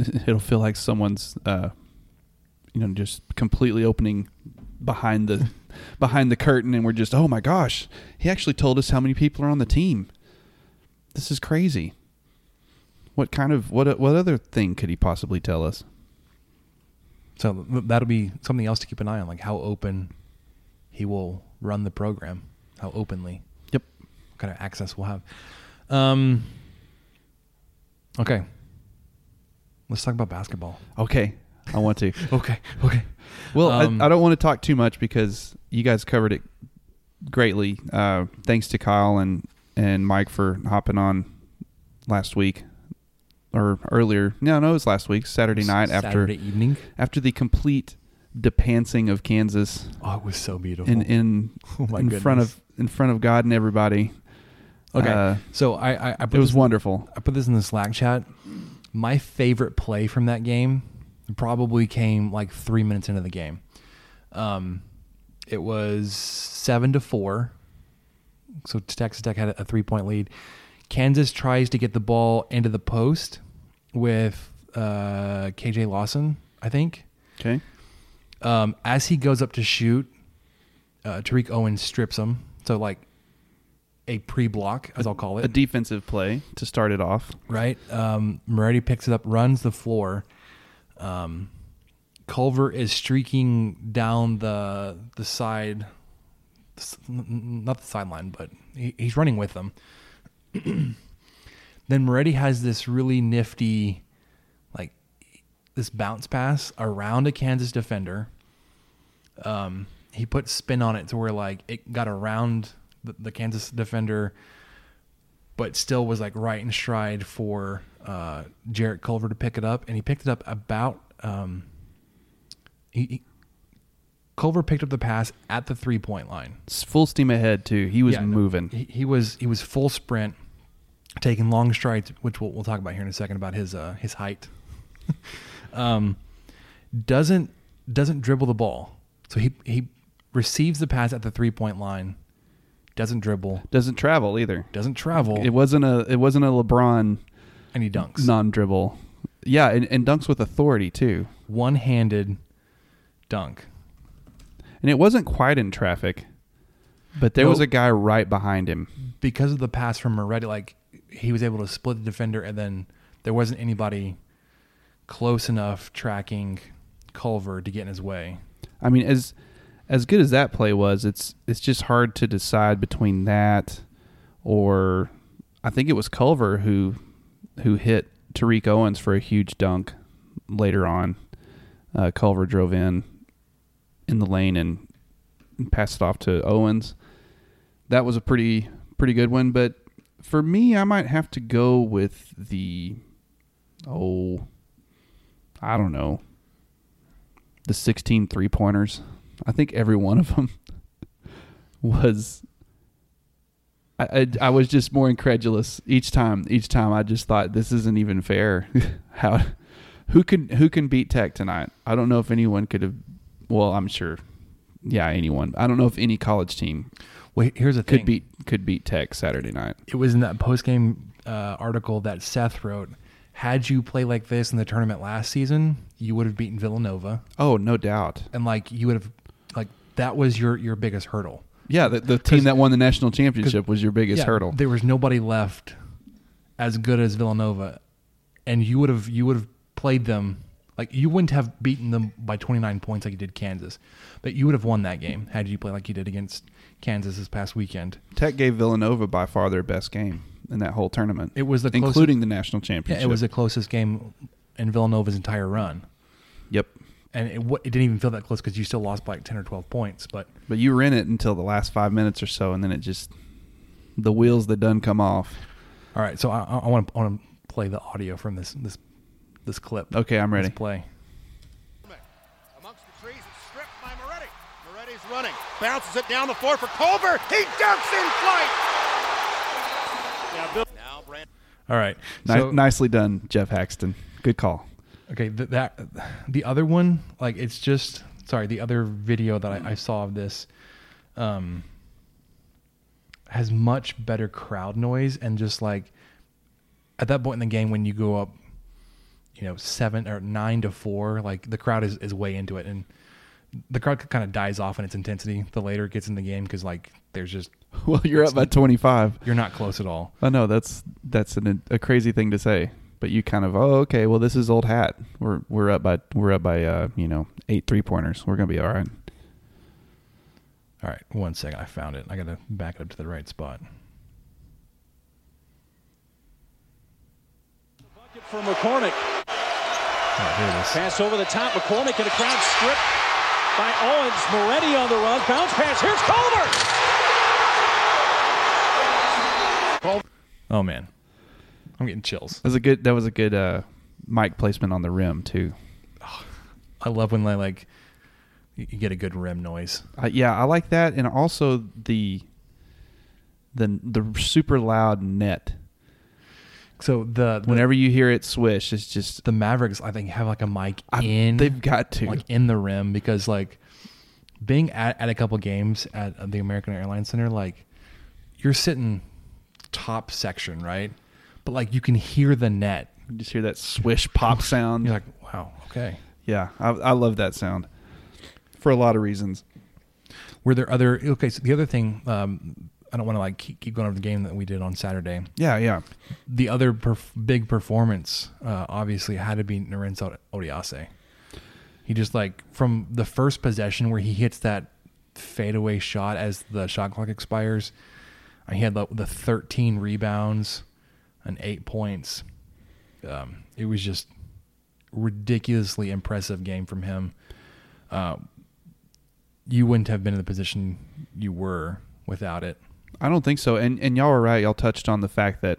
It'll feel like someone's, uh, you know, just completely opening behind the behind the curtain, and we're just, oh my gosh, he actually told us how many people are on the team. This is crazy. What kind of what what other thing could he possibly tell us? So that'll be something else to keep an eye on, like how open he will run the program, how openly. Yep. What kind of access we'll have. Um. Okay. Let's talk about basketball. Okay, I want to. Okay. Okay. Well, Um, I, I don't want to talk too much because you guys covered it greatly. Uh, thanks to Kyle and and Mike for hopping on last week or earlier. No, no, it was last week, Saturday night after evening. after the complete depancing of Kansas Oh, it was so beautiful. in in Oh my in front of in front of God and everybody. Okay. Uh, so I I, I put it was this- wonderful. I put this in the Slack chat. My favorite play from that game probably came like three minutes into the game. Um, it was seven to four. So Texas Tech had a three point lead. Kansas tries to get the ball into the post with uh, KJ Lawson, I think. Okay. Um, as he goes up to shoot, uh, Tariq Owens strips him. So like a pre-block, as I'll call it, A defensive play to start it off. right? Um, Moretti picks it up, runs the floor. Um, Culver is streaking down the the side, s- n- n- not the sideline, but he, he's running with them. then Moretti has this really nifty, like this bounce pass around a Kansas defender. Um, he put spin on it to where like it got around the, the Kansas defender, but still was like right in stride for uh, Jarrett Culver to pick it up, and he picked it up about. Um, he, he- Culver picked up the pass at the three point line. It's full steam ahead too. He was Yeah, moving. He, he was he was full sprint, taking long strides, which we'll, we'll talk about here in a second about his uh, his height. um, doesn't doesn't dribble the ball, so he he receives the pass at the three point line. Doesn't dribble, Doesn't travel either. doesn't travel, It wasn't a it wasn't a LeBron and he dunks. non dribble. Yeah, and, and dunks with authority too. One handed dunk. And it wasn't quite in traffic, but there was a guy right behind him. because of the pass from Moretti, like he was able to split the defender, and then there wasn't anybody close enough tracking Culver to get in his way. I mean, as as good as that play was, it's it's just hard to decide between that or I think it was Culver who who hit Tariq Owens for a huge dunk later on. Uh, Culver drove in in the lane and passed it off to Owens. That was a pretty pretty good one, but for me, I might have to go with the oh, I don't know, the 16 three pointers. I think every one of them was. I, I, I was just more incredulous each time. Each time, I just thought this isn't even fair. How, who can who can beat Tech tonight? I don't know if anyone could have. Well, I'm sure. Yeah, anyone. I don't know if any college team Well, here's the could thing. beat could beat Tech Saturday night. It was in that post game uh, article that Seth wrote. Had you played like this in the tournament last season, you would have beaten Villanova, Oh, no doubt. and like you would have, that was your your biggest hurdle. Yeah, the, the team that won the national championship was your biggest Yeah, hurdle. There was nobody left as good as Villanova, and you would have you would have played them like you wouldn't have beaten them by 29 points like you did Kansas, but you would have won that game had you played like you did against Kansas this past weekend. Tech gave Villanova by far their best game in that whole tournament. It was the closest- including the national Yeah, championship. it was the closest game in Villanova's entire run, Yep. And it, wa- it didn't even feel that close because you still lost by like 10 or 12 points. But But you were in it until the last five minutes or so, and then it just the wheels that done come off. all right, so I, I want to want to play the audio from this this this clip. Okay, I'm ready. Let's play. Amongst the trees, it's stripped by Moretti. Moretti's running, bounces it down the floor for Culver. He dunks in flight. Now, Bill. Now, Brand. All right, Ni- so nicely done, Geoff Haxton. Good call. Okay, th- that the other one, like it's just sorry, the other video that I, I saw of this, um, has much better crowd noise and just like at that point in the game when you go up, you know, seven or nine to four, like the crowd is, is way into it and the crowd kind of dies off in its intensity the later it gets in the game because like there's just Well, you're up by 25. you're not close at all. I know that's that's an, a crazy thing to say, but you kind of oh okay, well this is old hat. We're we're up by we're up by uh you know eight three pointers. We're gonna be all right. All right, one second, I found it. I got to back it up to the right spot. for McCormack. Oh, here it is. Pass over the top. McCormack in a crowd stripped by Owens. Moretti on the run. Bounce pass. Here's Culver. Oh man, I'm getting chills. That was a good that was a good uh mic placement on the rim too. I love when they like you you get a good rim noise. Uh, yeah, I like that, and also the the the super loud net. So the, the Whenever you hear it swish, it's just the Mavericks, I think, have like a mic I- in. they've got to. like in the rim because like being at, at a couple games at the American Airlines Center, like you're sitting top section, right? But like you can hear the net You just hear that swish pop sound. You're like, wow, okay. Yeah, I, I love that sound for a lot of reasons. Were there other? Okay, so the other thing, um, I don't want to like keep, keep going over the game that we did on Saturday. Yeah, yeah. The other perf- big performance, uh, obviously, had to be Lorenzo Odiase. He just like from the first possession where he hits that fadeaway shot as the shot clock expires. He had the, the 13 rebounds and eight points. Um, it was just ridiculously impressive game from him. Uh, you wouldn't have been in the position you were without it. I don't think so. And and y'all were right. Y'all touched on the fact that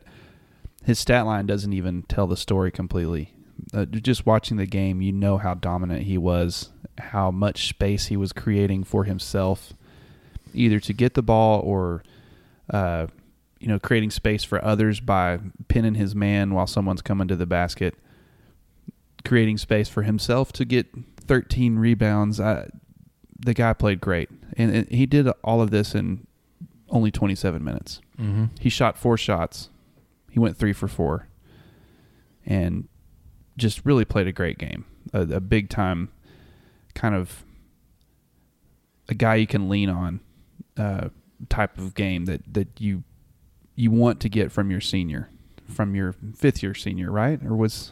his stat line doesn't even tell the story completely. Uh, just watching the game, you know how dominant he was, how much space he was creating for himself, either to get the ball or, uh, you know, creating space for others by pinning his man while someone's coming to the basket, creating space for himself to get 13 rebounds. I, the guy played great, and, and he did all of this in only 27 minutes. Mhm. He shot four shots. He went three for four, and just really played a great game. A, a big time kind of a guy you can lean on uh, type of game that that you you want to get from your senior, from your fifth year senior, right? Or was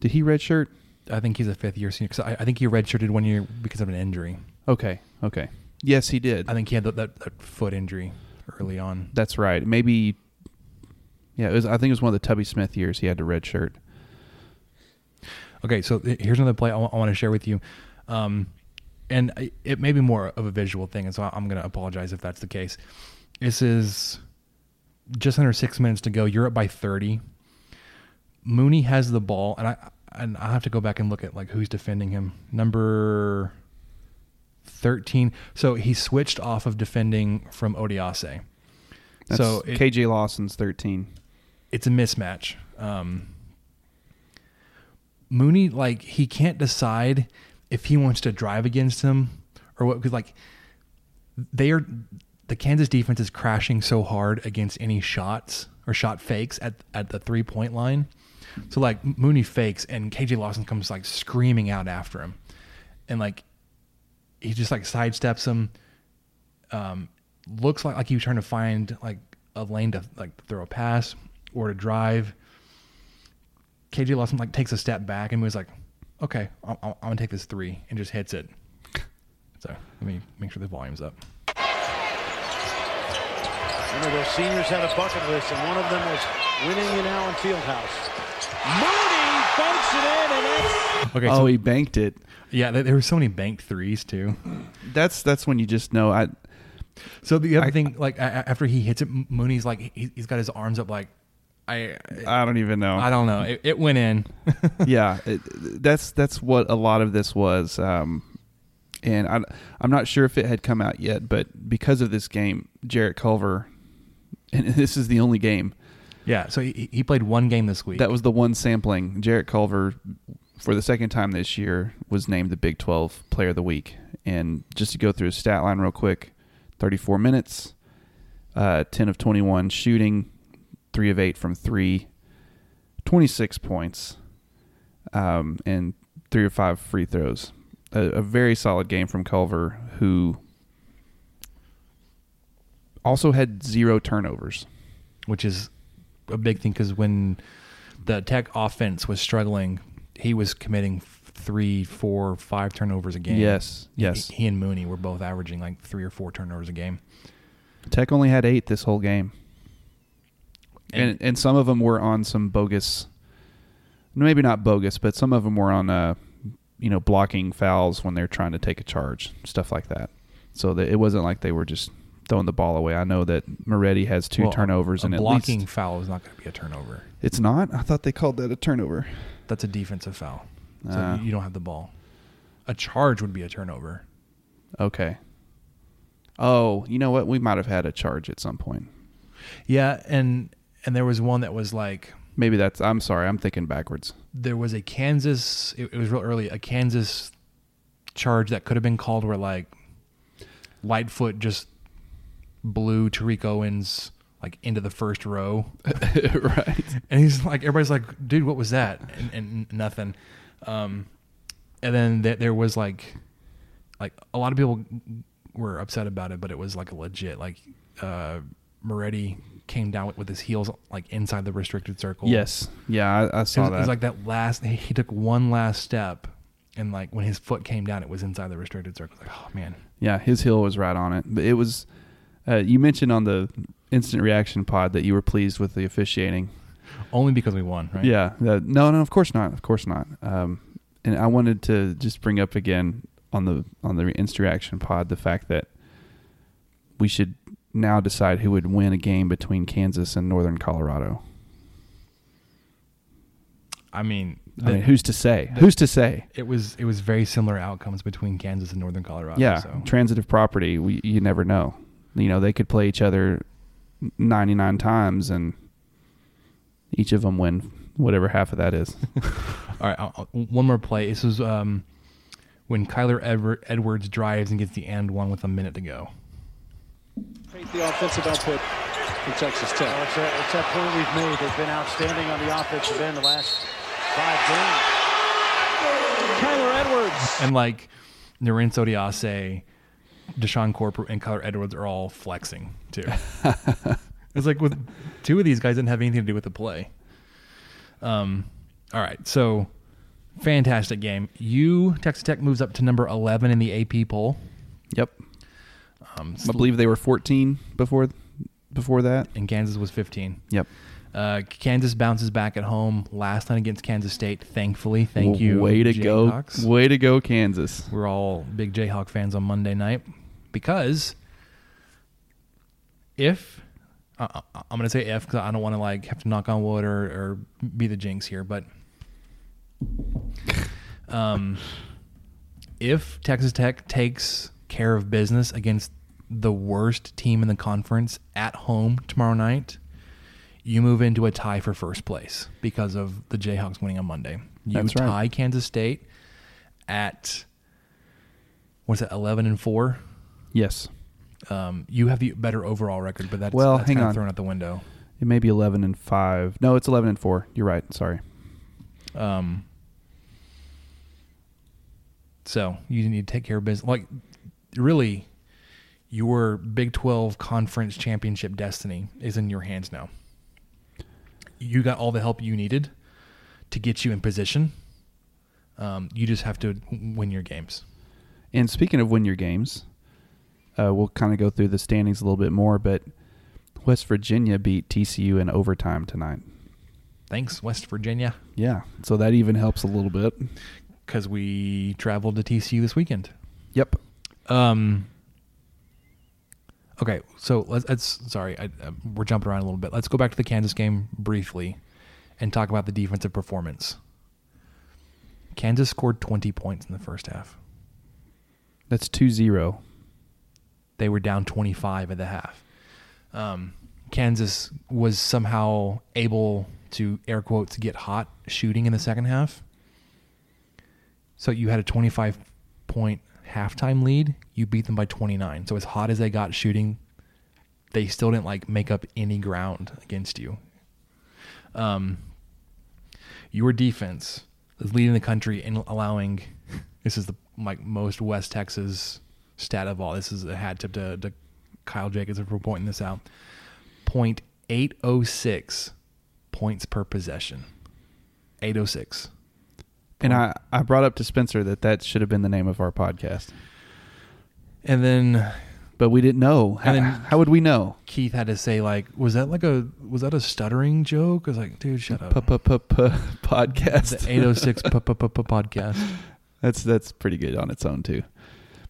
did he redshirt? I think he's a fifth year senior because I, I think he redshirted one year because of an injury. Okay, okay. Yes, he did. I think he had that, that, that foot injury early on. That's right. Maybe. Yeah, it was. I think it was one of the Tubby Smith years. He had to redshirt. Okay, so here's another play I want to share with you. Um, and I- it may be more of a visual thing, and so I'm going to apologize if that's the case. This is just under six minutes to go. You're up by 30. Mooney has the ball, and I and I have to go back and look at like who's defending him. Number 13. So he switched off of defending from Odiase. That's so it- KJ Lawson's thirteen. it's a mismatch. Um, Mooney, like, he can't decide if he wants to drive against him or what. Because, like, they are the Kansas defense is crashing so hard against any shots or shot fakes at at the three point line. So like Mooney fakes and KJ Lawson comes like screaming out after him, and like he just like sidesteps him. Um, looks like like he was trying to find like a lane to like throw a pass or to drive. KJ Lawson like takes a step back and was like, "Okay, I'm, I'm gonna take this three and just hits it." So let me make sure the volume's up. Remember, those seniors had a bucket list, and one of them was winning in Allen Fieldhouse. Mooney banks it in, and that's Okay, oh, he banked it. yeah, there, there were so many banked threes too. That's that's when you just know. I So the other thing, like a- a- after he hits it, Mooney's like he, he's got his arms up, like I I don't even know. I don't know. It, it went in. yeah, it, that's that's what a lot of this was. Um, and I, I'm not sure if it had come out yet, but because of this game, Jarrett Culver, and this is the only game yeah. So he, he played one game this week. that was the one sampling. Jarrett Culver, for the second time this year, was named the Big 12 Player of the Week. And just to go through his stat line real quick 34 minutes, uh, 10 of 21 shooting, 3 of 8 from 3, 26 points, um, and 3 or 5 free throws. A, a very solid game from Culver, who also had zero turnovers. which is a big thing because when the Tech offense was struggling, he was committing three, four, five turnovers a game. Yes, yes. He, he and Mooney were both averaging like three or four turnovers a game. Tech only had eight this whole game, and And- and some of them were on some bogus, maybe not bogus, but some of them were on uh, you know, blocking fouls when they're trying to take a charge, stuff like that. So that it wasn't like they were just throwing the ball away. I know that Moretti has two Well, turnovers a and at blocking least foul is not going to be a turnover. it's not. I thought they called that a turnover. That's a defensive foul. So you- you don't have the ball. A charge would be a turnover. Okay. Oh, you know what? We might have had a charge at some point. Yeah, and and there was one that was like Maybe that's. I'm sorry. I'm thinking backwards. there was a Kansas. It, it was real early. A Kansas charge that could have been called where like Lightfoot just blew Tariq Owens like into the first row. right. And he's like, everybody's like, dude, what was that? And, and nothing. Um, and then th- there was like, like a lot of people were upset about it, but it was like a legit like uh, Moretti came down with, with his heels like inside the restricted circle. Yes. Yeah, I, I saw it was, that. It was like that last. He, he took one last step, and like when his foot came down, it was inside the restricted circle. Like, oh man. Yeah, his heel was right on it. But it was. Uh, you mentioned on the instant reaction pod that you were pleased with the officiating. Only because we won, right? Yeah. That, no, no, of course not. Of course not. Um, and I wanted to just bring up again on the on the instant reaction pod the fact that we should now decide who would win a game between Kansas and Northern Colorado. I mean, I mean, who's to say? who's to say? It was it was very similar outcomes between Kansas and Northern Colorado. Yeah, so. transitive property. We, you never know. You know, they could play each other ninety nine times, and each of them win whatever half of that is. All right, I'll, one more play. This was um, when Kyler Edward, Edwards drives and gets the and one with a minute to go. The offensive output from Texas Tech. Well, it's, a, it's that point we've made. They've been outstanding on the offensive end the last five games. Kyler Edwards. And like Lorenzo Diase, Deshawn Corprew, and Kyler Edwards are all flexing too. it's like with two of these guys didn't have anything to do with the play. Um, all right, so fantastic game. You Texas Tech moves up to number eleven in the AP poll. Yep. Um, I believe they were 14 before before that, and Kansas was 15. Yep. Uh, Kansas bounces back at home last night against Kansas State. Thankfully, thank well, you. Way to Jayhawks. go! Way to go, Kansas. We're all big Jayhawk fans on Monday night because if uh, I'm going to say if because I don't want to like have to knock on wood or, or be the jinx here, but um, if Texas Tech takes care of business against the worst team in the conference at home tomorrow night, you move into a tie for first place because of the Jayhawks winning on Monday. You That's tie right. Kansas State at what's it, eleven and four. Yes. Um, you have the better overall record, but that's well, that's hang kind on. of thrown out the window. It may be 11 and five. No, it's 11 and four. You're right. Sorry. Um, so you need to take care of business. Like, really, your Big 12 conference championship destiny is in your hands now. You got all the help you needed to get you in position. Um, you just have to win your games. And speaking of win your games, uh, we'll kind of go through the standings a little bit more, but West Virginia beat TCU in overtime tonight. Thanks, West Virginia. Yeah, so that even helps a little bit. Because we traveled to TCU this weekend. Yep. Um. Okay, so let's. let's sorry, I, uh, we're jumping around a little bit. Let's go back to the Kansas game briefly, and talk about the defensive performance. Kansas scored twenty points in the first half. That's 2-0. They were down twenty five at the half. Um, Kansas was somehow able to air quotes get hot shooting in the second half. So you had a 25 point halftime lead, you beat them by 29. So as hot as they got shooting, they still didn't like make up any ground against you. Um, your defense is leading the country in allowing. This is the like most West Texas stat of all. This is a hat tip to, to Kyle Jacobs for pointing this out. Point eight oh six points per possession. Eight oh six. And I, I brought up to Spencer that that should have been the name of our podcast. And then, but we didn't know. How, And how would we know? Keith had to say like, was that like a was that a stuttering joke? I was like, dude, shut up. Podcast. The eight oh six podcast. That's that's pretty good on its own too.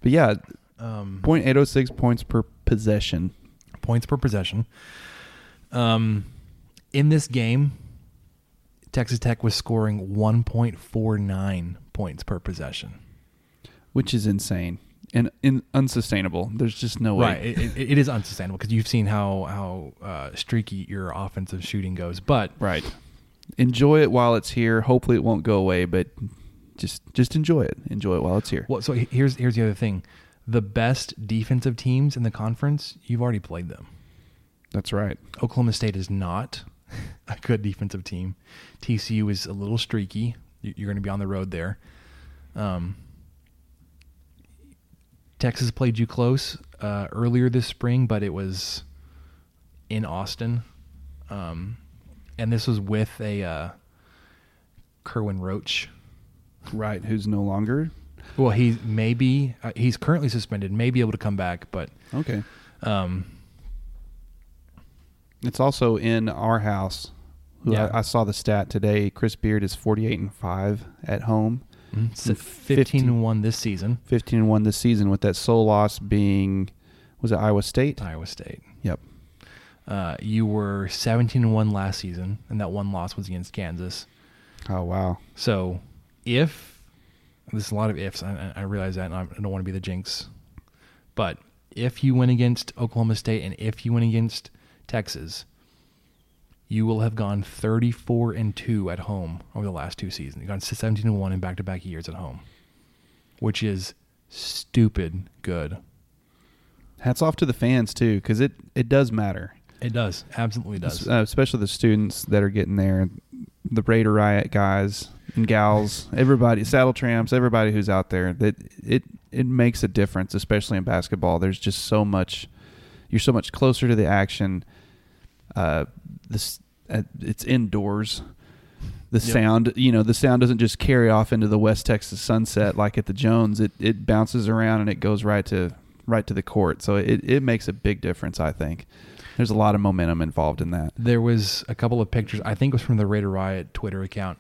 But yeah, Um, point eight oh six points per possession. points per possession. Um, in this game, Texas Tech was scoring 1.49 points per possession. which is insane and in, unsustainable. There's just no way. Right, it, it, it is unsustainable because you've seen how how uh, streaky your offensive shooting goes. But Right. Enjoy it while it's here. Hopefully, it won't go away, but just just enjoy it. Enjoy it while it's here. well, so here's here's the other thing: the best defensive teams in the conference, you've already played them. That's right. Oklahoma State is not a good defensive team. TCU is a little streaky. You- You're going to be on the road there. Um, Texas played you close uh, earlier this spring, but it was in Austin, um, and this was with a uh, Kerwin Roach. Right, who's no longer. Well, he may be. Uh, he's currently suspended. May be able to come back, but Okay. um, It's also in our house. Who Yeah. I, I saw the stat today. Chris Beard is 48 and 5 at home. s- 15 and one this season. 15 and 1 this season with that sole loss being was it Iowa State? Iowa State. Yep. Uh, you were 17 and 1 last season, and that one loss was against Kansas. Oh wow. So, if there's a lot of ifs, I, I realize that, and I don't want to be the jinx, but if you win against Oklahoma State and if you win against Texas, you will have gone 34 and 2 at home over the last two seasons. You've gone 17 and 1 in back to back years at home, which is stupid good. Hats off to the fans too, because it it does matter. It does. Absolutely does. Uh, especially the students that are getting there, the Raider Riot guys and gals, everybody, Saddle Tramps, everybody who's out there. That it it makes a difference, especially in basketball. There's just so much. You're so much closer to the action. Uh, this uh, it's indoors. The Yep. sound, you know, the sound doesn't just carry off into the West Texas sunset like at the Jones. It it bounces around and it goes right to right to the court. So it, it makes a big difference. I think there's a lot of momentum involved in that. There was a couple of pictures. I think it was from the Raider Riot Twitter account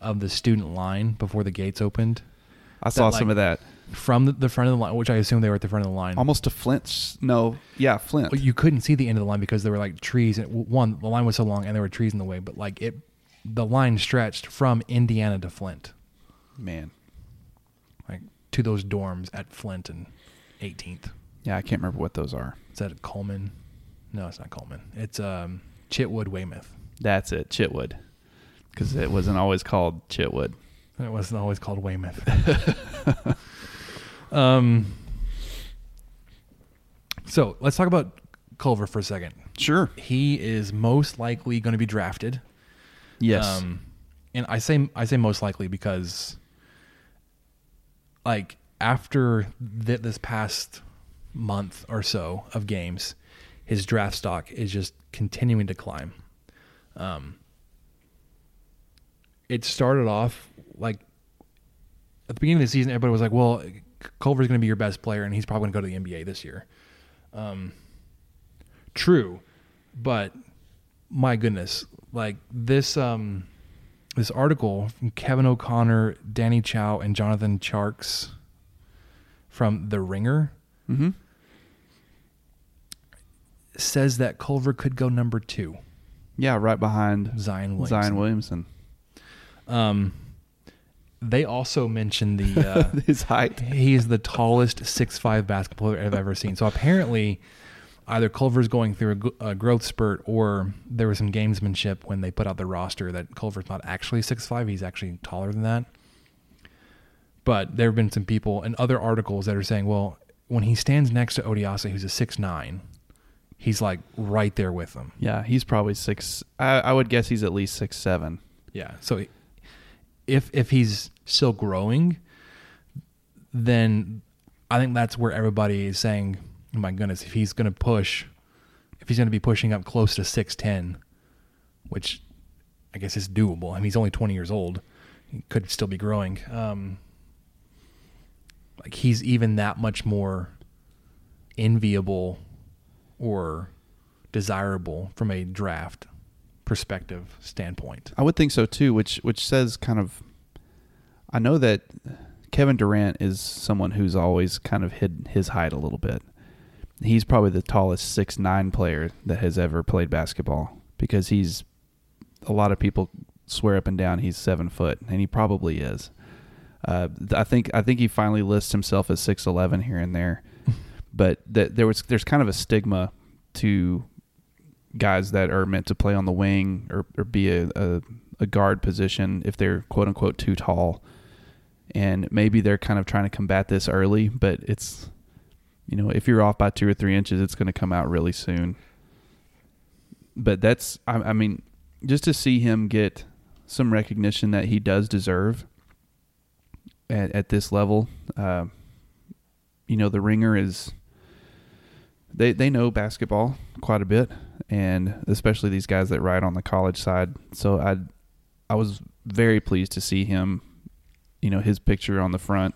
of the student line before the gates opened. I saw some of that. from the, the front of the line, which I assume they were at the front of the line. Almost to Flint's. No, yeah, Flint. You couldn't see the end of the line because there were like trees. And one, the line was so long, and there were trees in the way. But like it, the line stretched from Indiana to Flint, Man, like to those dorms at Flint and 18th. yeah, I can't remember what those are. Is that Coleman? No, it's not Coleman. It's um, Chitwood Weymouth. That's it, Chitwood, because it wasn't always called Chitwood. It wasn't always called Weymouth. um. So let's talk about Culver for a second. Sure. He is most likely going to be drafted. Yes. Um, and I say I say most likely because, like, after th- this past month or so of games, his draft stock is just continuing to climb. Um, it started off like at the beginning of the season, everybody was like, "Well, Culver's going to be your best player, and he's probably going to go to the NBA this year." Um, true, but my goodness, like this um this article from Kevin O'Connor, Danny Chau, and Jonathan Tjarks from The Ringer Mm-hmm. says that Culver could go number two. Yeah, right behind Zion Williamson. Zion Williamson. Um, they also mentioned the uh, His height. He's the tallest six five basketball player I've ever seen. So apparently, either Culver's going through a, a growth spurt, or there was some gamesmanship when they put out the roster that Culver's not actually six five. He's actually taller than that. But there have been some people and other articles that are saying, well, when he stands next to Odiase, who's a six nine, he's like right there with him. Yeah, he's probably six. I, I would guess he's at least six seven. Yeah. So if if he's still growing, then I think that's where everybody is saying, oh "My goodness, if he's going to push, if he's going to be pushing up close to six ten, which I guess is doable. I mean, he's only twenty years old; he could still be growing. Um, like he's even that much more enviable or desirable from a draft perspective standpoint. I would think so too, which which says kind of. I know that Kevin Durant is someone who's always kind of hid his height a little bit. He's probably the tallest six nine player that has ever played basketball because he's. A lot of people swear up and down he's seven foot, and he probably is. Uh, I think I think he finally lists himself as six eleven here and there, but that there was there's kind of a stigma to guys that are meant to play on the wing or, or be a, a, a guard position if they're quote unquote too tall. And maybe they're kind of trying to combat this early, but it's, you know, if you're off by two or three inches, it's going to come out really soon. but that's I, I mean, just to see him get some recognition that he does deserve at, at this level. Uh, you know, the ringer is they they know basketball quite a bit, and especially these guys that ride on the college side. So I I was very pleased to see him, you know, his picture on the front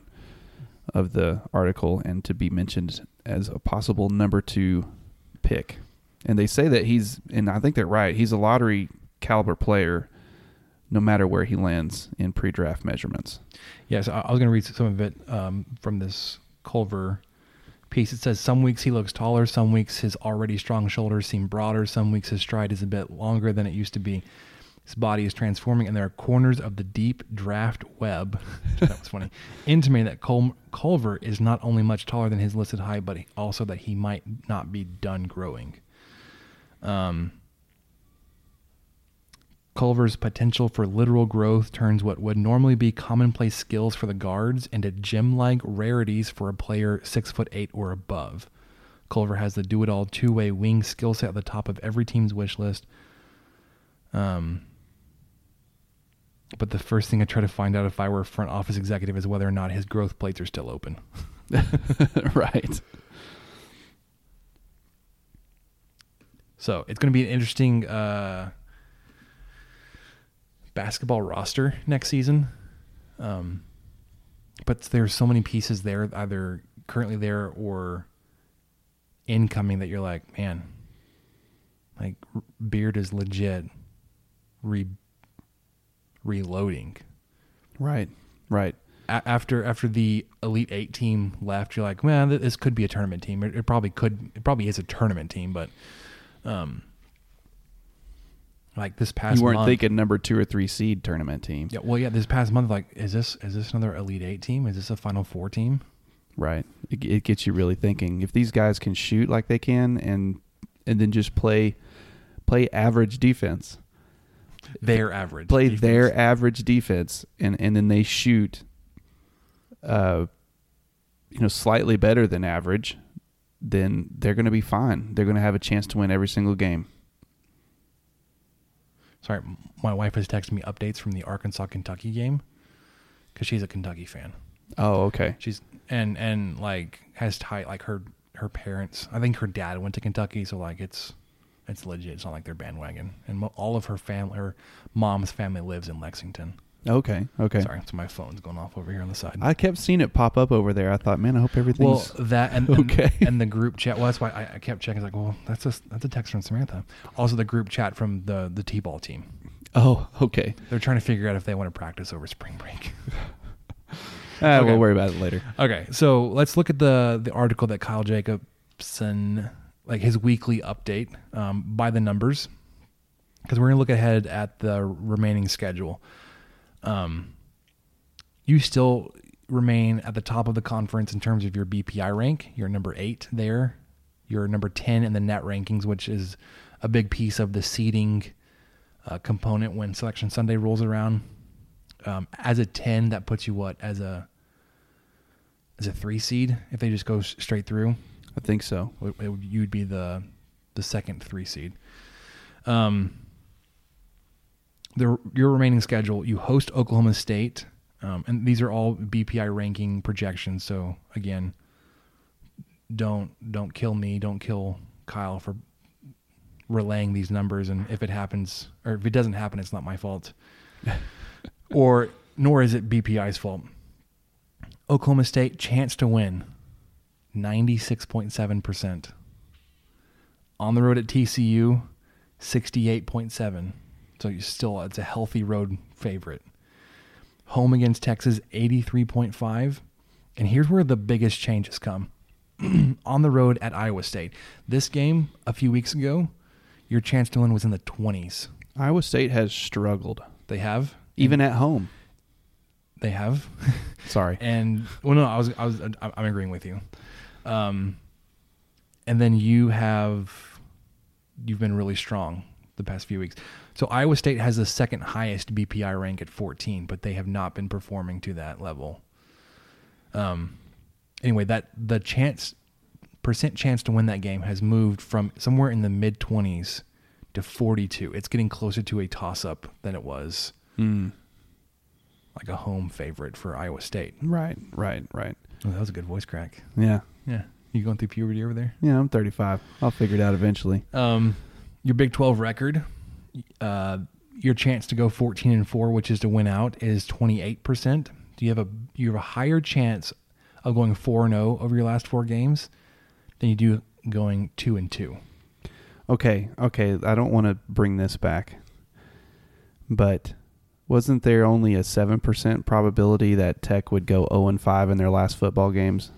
of the article and to be mentioned as a possible number two pick. And they say that he's, and I think they're right. He's a lottery caliber player, no matter where he lands in pre-draft measurements. Yes, I was going to read some of it um, from this Culver piece. It says some weeks he looks taller, some weeks his already strong shoulders seem broader, some weeks his stride is a bit longer than it used to be. His body is transforming, and there are corners of the deep draft web. that was funny. Intimating that Cul- Culver is not only much taller than his listed height, but also that he might not be done growing. Um, Culver's potential for literal growth turns what would normally be commonplace skills for the guards into gem-like rarities for a player six foot eight or above. Culver has the do-it-all two-way wing skill set at the top of every team's wish list. Um, but the first thing I try to find out if I were a front office executive is whether or not his growth plates are still open. right. So it's going to be an interesting uh, basketball roster next season. Um, but there's so many pieces there, either currently there or incoming, that you're like, man, like Beard is legit re reloading. Right. Right. A- after after the Elite Eight team left, you're like, man, this could be a tournament team. It, it probably could. It probably is a tournament team, but um, like this past you weren't month, thinking number two or three seed tournament team. Yeah, well, yeah, this past month, like, is this is this another Elite Eight team? Is this a Final Four team? Right. It, it gets you really thinking. If these guys can shoot like they can, and and then just play play average defense, their average play defense. their average defense, and and then they shoot, uh, you know, slightly better than average, then they're going to be fine. They're going to have a chance to win every single game. Sorry, my wife has texted me updates from the Arkansas Kentucky game because she's a Kentucky fan. Oh, okay. She's and and like has tight like her her parents. I think her dad went to Kentucky, so like it's it's legit. It's not like they're bandwagon. And mo- all of her family, her mom's family lives in Lexington. Okay. Okay. Sorry, so my phone's going off over here on the side. I kept seeing it pop up over there. I thought, man, I hope everything's well, that and, and okay. and the group chat. Well, that's why I, I kept checking. It's like, well, that's a that's a text from Samantha. Also, the group chat from the the t-ball team. Oh, okay. They're trying to figure out if they want to practice over spring break. Ah, Okay. We'll worry about it later. Okay, so let's look at the the article that Kyle Jacobson, like his weekly update um, by the numbers, because we're gonna look ahead at the remaining schedule. Um, you still remain at the top of the conference in terms of your BPI rank. You're number eight there. You're number ten in the net rankings, which is a big piece of the seeding uh, component when Selection Sunday rolls around. Um, as a ten, that puts you what as a as a three seed if they just go straight through. I think so. It- it you'd be the the second three seed. Um, the your remaining schedule, you host Oklahoma State, um, and these are all BPI ranking projections. So again, don't don't kill me, don't kill Kyle for relaying these numbers. And if it happens, or if it doesn't happen, it's not my fault, or nor is it BPI's fault. Oklahoma State chance to win, ninety six point seven percent. On the road at TCU, sixty eight point seven. So you still it's a healthy road favorite. Home against Texas, eighty three point five. And here's where the biggest changes come. On the road at Iowa State. This game a few weeks ago, your chance to win was in the twenties. Iowa State has struggled, They have even at home. They have. Sorry. And well, no, I was, I was, I'm agreeing with you. Um, and then you have, you've been really strong the past few weeks. So Iowa State has the second highest BPI rank at 14, but they have not been performing to that level. Um, anyway, that the chance percent chance to win that game has moved from somewhere in the mid 20s to 42. It's getting closer to a toss up than it was Mm. like a home favorite for Iowa State. Right, right, right. Oh, that was a good voice crack. Yeah. Yeah. You going through puberty over there? Yeah, I'm 35. I'll figure it out eventually. Um, your Big 12 record, uh, your chance to go 14 and 4, which is to win out, is 28%. Do you have a you have a higher chance of going 4 and 0 over your last four games than you do going 2 and 2? Okay, okay. I don't want to bring this back, but wasn't there only a 7% probability that Tech would go 0 and 5 in their last football games?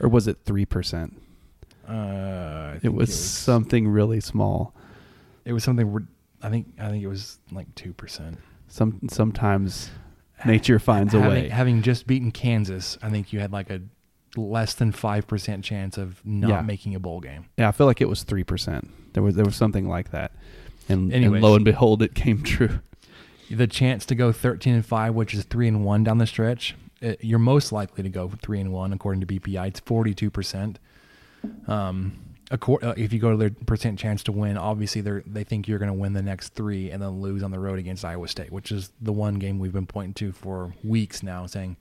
Or was it 3%? Uh, It think was, something really small. It was something. I think. I think it was like two percent. Some sometimes nature finds a way. Having just beaten Kansas, I think you had like a less than five percent chance of not Yeah. making a bowl game. Yeah, I feel like it was three percent. There was there was something like that, and, and lo and behold, it came true. The chance to go thirteen and five, which is three and one down the stretch, it, you're most likely to go three and one according to BPI. It's forty two percent. Um, if you go to their percent chance to win, obviously they they think you're going to win the next three and then lose on the road against Iowa State, which is the one game we've been pointing to for weeks now, saying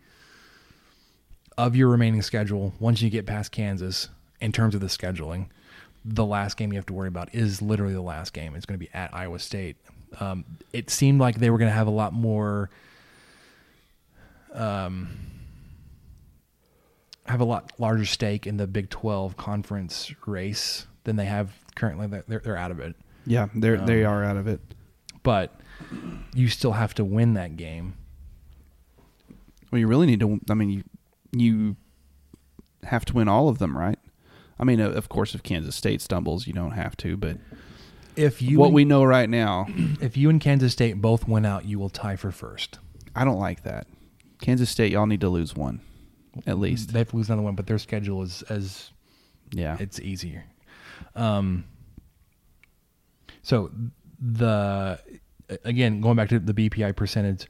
of your remaining schedule, once you get past Kansas, in terms of the scheduling, the last game you have to worry about is literally the last game. It's going to be at Iowa State. Um, it seemed like they were going to have a lot more, um, have a lot larger stake in the Big Twelve conference race than they have currently. They're they're, out of it. Yeah, they're they Um, are out of it. but you still have to win that game. Well, you really need to. I mean, you you have to win all of them, right? I mean, of course, if Kansas State stumbles, you don't have to. But If you what and- we know right now, if you and Kansas State both win out, you will tie for first. I don't like that. Kansas State, y'all need to lose one, at least. They have to lose another one, but their schedule is as Yeah. it's easier. Um, so the again going back to the BPI percentage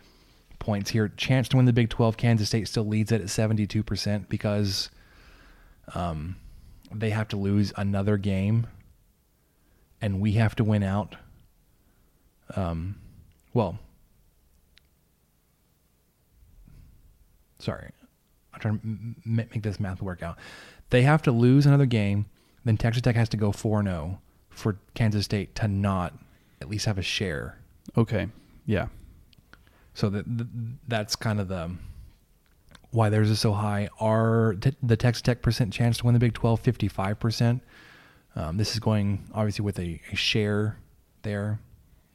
points here, chance to win the Big Twelve, Kansas State still leads it at seventy two percent because um, they have to lose another game, and we have to win out. Um, well, sorry, I'm trying to m- make this math work out. They have to lose another game, then Texas Tech has to go 4 0 for Kansas State to not at least have a share. Okay. Yeah. So that that's kind of the why theirs is so high. Our t- the Texas Tech percent chance to win the Big 12 55 percent. Um, this is going obviously with a, a share there.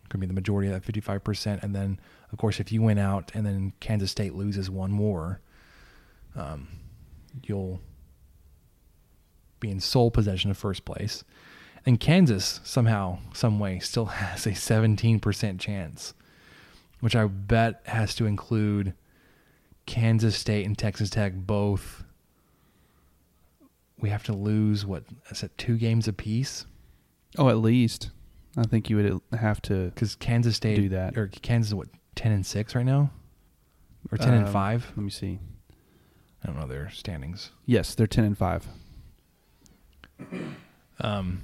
Could be the majority of that 55 percent, and then of course if you win out and then Kansas State loses one more, um, you'll be in sole possession of first place. And Kansas somehow, some way, still has a 17% chance, which I bet has to include Kansas State and Texas Tech both. We have to lose what is it, two games apiece? Oh, at least. I think you would have to because Kansas State do that. or Kansas what ten and six right now, or ten and Um, five. Let me see. I don't know their standings. Yes, they're ten and five. Um,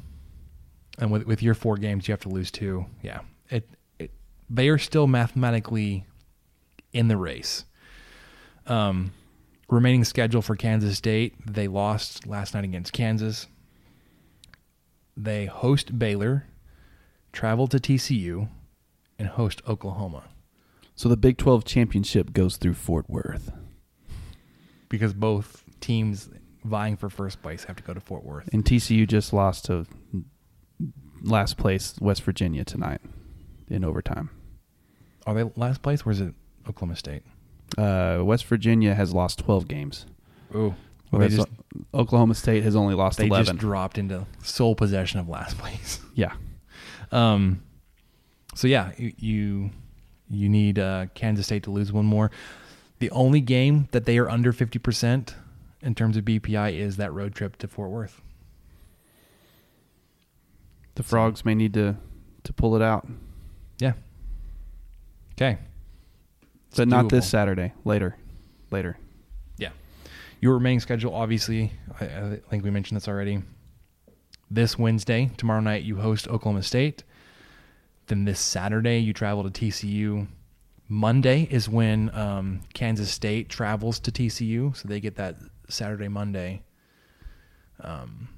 and with with your four games, you have to lose two. Yeah, it, it they are still mathematically in the race. Um, remaining schedule for Kansas State, they lost last night against Kansas. They host Baylor, travel to TCU, and host Oklahoma So the Big Twelve championship goes through Fort Worth. Because both teams vying for first place have to go to Fort Worth. And TCU just lost to last place West Virginia tonight in overtime. Are they last place, or is it Oklahoma State? Uh, West Virginia has lost 12 games. Ooh. Well, They just- Oklahoma State has only lost they 11. just dropped into sole possession of last place. yeah. Um. So yeah, you you, you need uh, Kansas State to lose one more. The only game that they are under fifty percent in terms of BPI is that road trip to Fort Worth. The Frogs may need to, to pull it out. Yeah. Okay. But not this. Saturday. Later. Later. Yeah. Your remaining schedule, obviously, I, I think we mentioned this already. This Wednesday, tomorrow night, you host Oklahoma State. Then this Saturday, you travel to TCU. Monday is when um, Kansas State travels to TCU, so they get that Saturday, Monday um,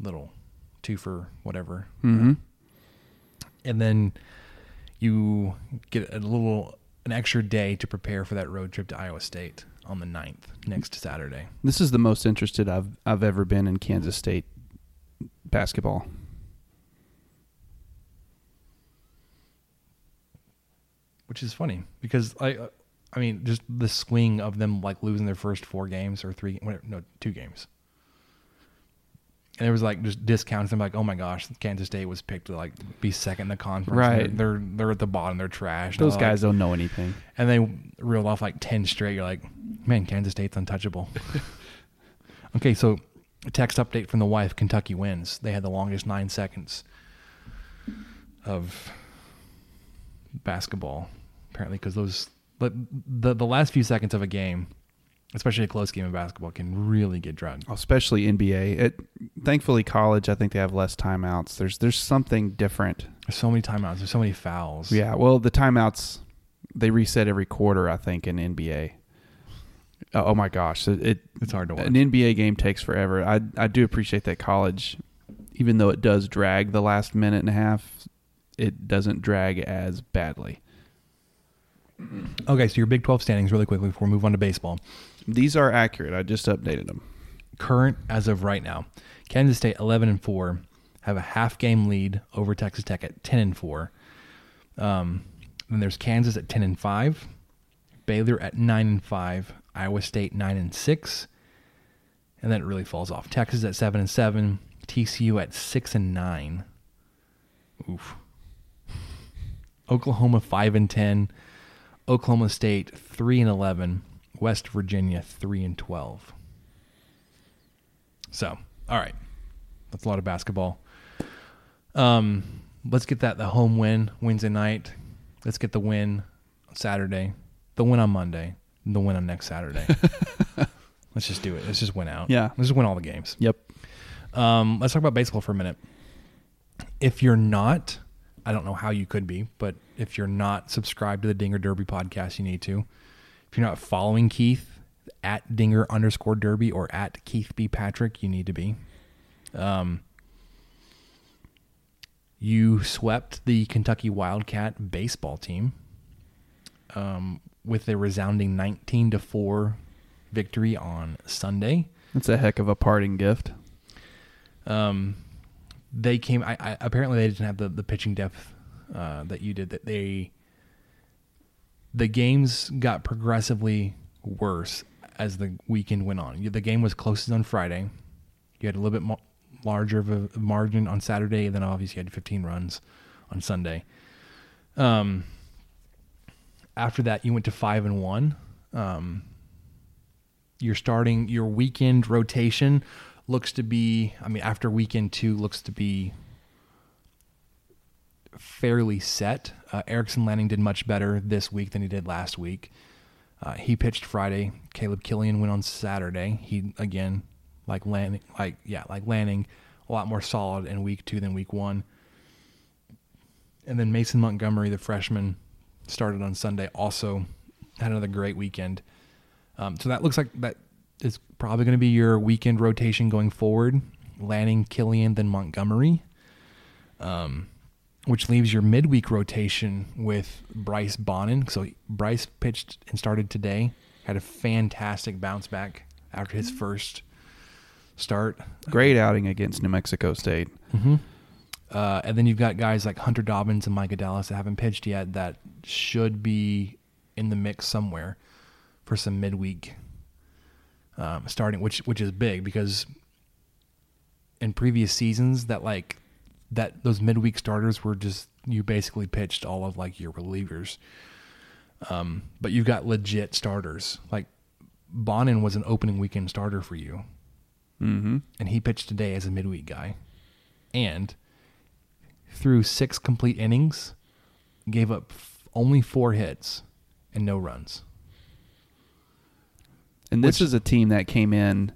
little two for whatever. Mm-hmm. And then you get a little an extra day to prepare for that road trip to Iowa State on the 9th next Saturday. This is the most interested I've I've ever been in Kansas State basketball. Which is funny because I I mean just the swing of them like losing their first four games or three whatever, no two games. And it was like just discounts. I'm like, oh my gosh, Kansas State was picked to like be second in the conference. Right. They're they're, they're at the bottom. They're trash. Those guys like- don't know anything. And they reeled off like ten straight. You're like, man, Kansas State's untouchable. okay, so text update from the wife: Kentucky wins. They had the longest nine seconds of basketball, apparently, because those but the the last few seconds of a game, especially a close game of basketball, can really get drugged. especially NBA. It, thankfully, college. I think they have less timeouts. There's there's something different. There's so many timeouts. There's so many fouls. Yeah. Well, the timeouts they reset every quarter. I think in NBA. Uh, oh my gosh, it, it It's hard to watch. An NBA game takes forever. I I do appreciate that college, even though it does drag the last minute and a half, it doesn't drag as badly. Okay, so your Big 12 standings really quickly before we move on to baseball. These are accurate. I just updated them. Current as of right now, Kansas State 11 and 4 have a half game lead over Texas Tech at 10 and 4. Um, then there's Kansas at 10 and 5, Baylor at 9 and 5, Iowa State 9 and 6. And then it really falls off. Texas at 7 and 7, TCU at 6 and 9. Oof. Oklahoma 5 and 10, Oklahoma State 3 and 11, West Virginia 3 and 12. So, all right. That's a lot of basketball. Um, let's get that the home win Wednesday night. Let's get the win on Saturday, the win on Monday, the win on next Saturday. let's just do it. Let's just win out. Yeah. Let's just win all the games. Yep. Um, let's talk about baseball for a minute. If you're not, I don't know how you could be, but if you're not subscribed to the Dinger Derby podcast, you need to. If you're not following Keith at Dinger underscore Derby or at Keith B Patrick, you need to be. Um, you swept the Kentucky Wildcat baseball team um, with a resounding 19 to four victory on Sunday. That's a heck of a parting gift. Um, they came. I, I apparently they didn't have the, the pitching depth uh, that you did. That they the games got progressively worse as the weekend went on. The game was closest on Friday. You had a little bit mo- larger of a margin on Saturday, and then obviously you had 15 runs on Sunday. Um, after that, you went to five and one. Um, you're starting your weekend rotation looks to be i mean after weekend two looks to be fairly set. Uh, erickson lanning did much better this week than he did last week. Uh, he pitched friday. Caleb killian went on saturday. He again like lanning like yeah like lanning a lot more solid in week two than week one. And then mason montgomery the freshman started on sunday also had another great weekend. Um, so that looks like that is probably going to be your weekend rotation going forward. Lanning, Killian, then Montgomery. Um, which leaves your midweek rotation with Bryce Bonnin. So Bryce pitched and started today. Had a fantastic bounce back after his first start. Great outing against New Mexico State. Mm-hmm. Uh, and then you've got guys like Hunter Dobbins and Micah Dallas that haven't pitched yet that should be in the mix somewhere for some midweek um, starting, which which is big because in previous seasons that like that those midweek starters were just you basically pitched all of like your relievers. Um, but you've got legit starters like Bonnin was an opening weekend starter for you, mm-hmm. and he pitched today as a midweek guy, and through six complete innings, gave up f- only four hits and no runs. And this is a team that came in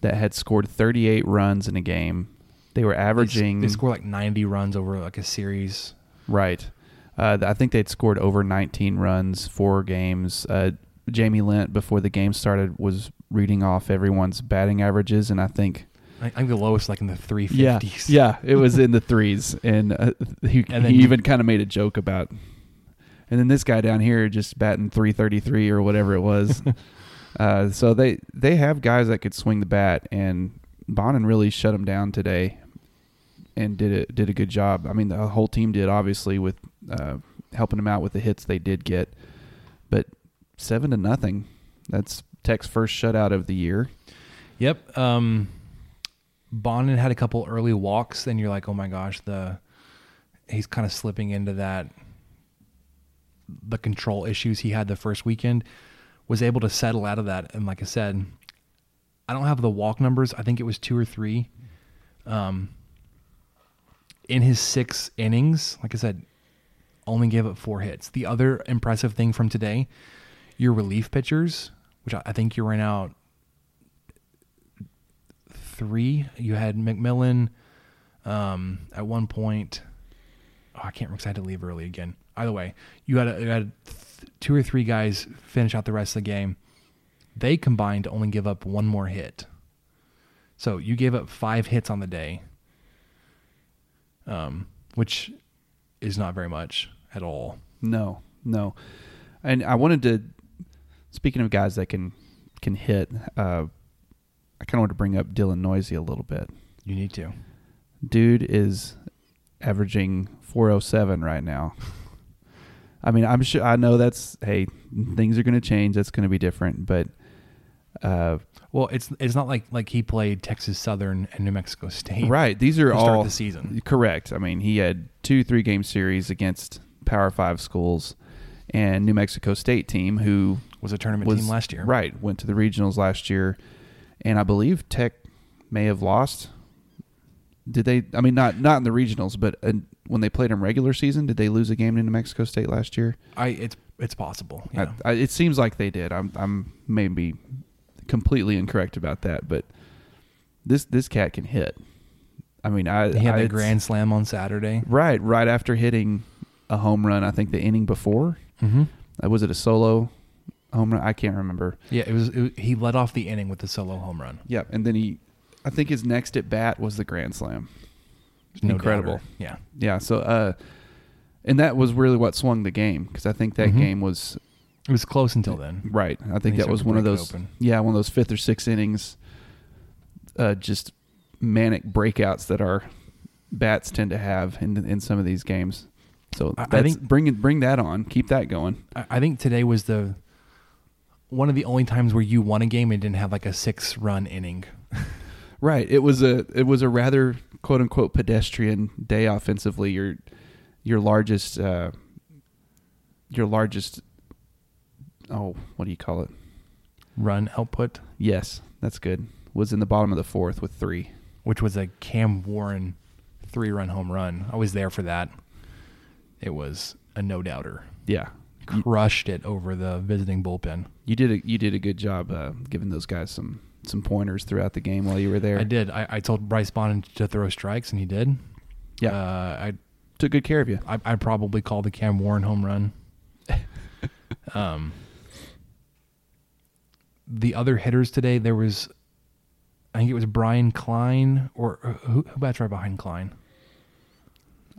that had scored 38 runs in a game They were averaging they score like 90 runs over like a series. right. Uh, I think they'd scored over 19 runs, four games. Uh, Jamie Lent before the game started was reading off everyone's batting averages, and I think I think the lowest like in the 350s. yeah, yeah, it was in the threes, and uh, he, And he even kind of made a joke about. And then this guy down here just batting 333 or whatever it was. uh, so they they have guys that could swing the bat, and Bonnin really shut them down today, and did it did a good job. I mean, the whole team did obviously with uh, helping them out with the hits they did get, but seven to nothing. That's Tech's first shutout of the year. Yep. Um, Bonnin had a couple early walks, and you're like, oh my gosh, the he's kind of slipping into that the control issues he had the first weekend. Was able to settle out of that, and like I said, I don't have the walk numbers. I think it was two or three. Um, in his six innings, like I said, only gave up four hits. The other impressive thing from today, your relief pitchers, which I think you ran out three. You had McMillan um, at one point. Oh, I can't remember because I had to leave early again. Either way, you had, a, you had th- two or three guys finish out the rest of the game. They combined to only give up one more hit. So you gave up five hits on the day, um, which is not very much at all. No, no. And I wanted to speaking of guys that can can hit, uh, I kind of want to bring up Dylan Neuse a little bit. You need to. Dude is averaging 407 right now. I mean, I'm sure I know that's hey, things are going to change. That's going to be different, but uh, Well, it's it's not like like he played Texas Southern and New Mexico State. right, these are all start the season. Correct. I mean, he had two three game series against Power 5 schools and New Mexico State team who Was a tournament team last year. Right, went to the regionals last year, and I believe Tech may have lost. Did they? I mean, not not in the regionals, but uh, when they played in regular season, did they lose a game to New Mexico State last year? I it's it's possible. Yeah. I, I, it seems like they did. I'm I'm maybe completely incorrect about that, but this this cat can hit. I mean, I he had I, it's- grand slam on Saturday. right right after hitting a home run. I think the inning before. Mm-hmm. Uh, was it a solo home run? I can't remember. Yeah, it was, it. He led off the inning with the solo home run. Yep, and then he, I think his next at bat was the grand slam. No Incredible. doubter. Yeah. Yeah. So, uh, and that was really what swung the game because I think that Mhm. game was It was close until then. right. I think that was one of to break it those. Yeah, one of those fifth or sixth innings, uh, just manic breakouts that our bats tend to have in in some of these games. So I- think- bring it, bring that on. Keep that going. I, I think today was the one of the only times where you won a game and didn't have like a six run inning. Right. It was a it was a rather quote unquote pedestrian day offensively. Your your largest uh, your largest oh what do you call it? Run output, Yes, that's good. Was in the bottom of the fourth with three. which was a Cam Warren three run home run. I was there for that. It was a no doubter. Yeah. You, Crushed it over the visiting bullpen. you did a you did a good job uh, giving those guys some some pointers throughout the game while you were there. I did. I, I told Bryce Bonnin to throw strikes, and he did. Yeah. Uh, I Took good care of you. I I'd probably called the Cam Warren home run. um, the other hitters today, there was, I think it was Brian Klein or or who, who bats right behind Klein.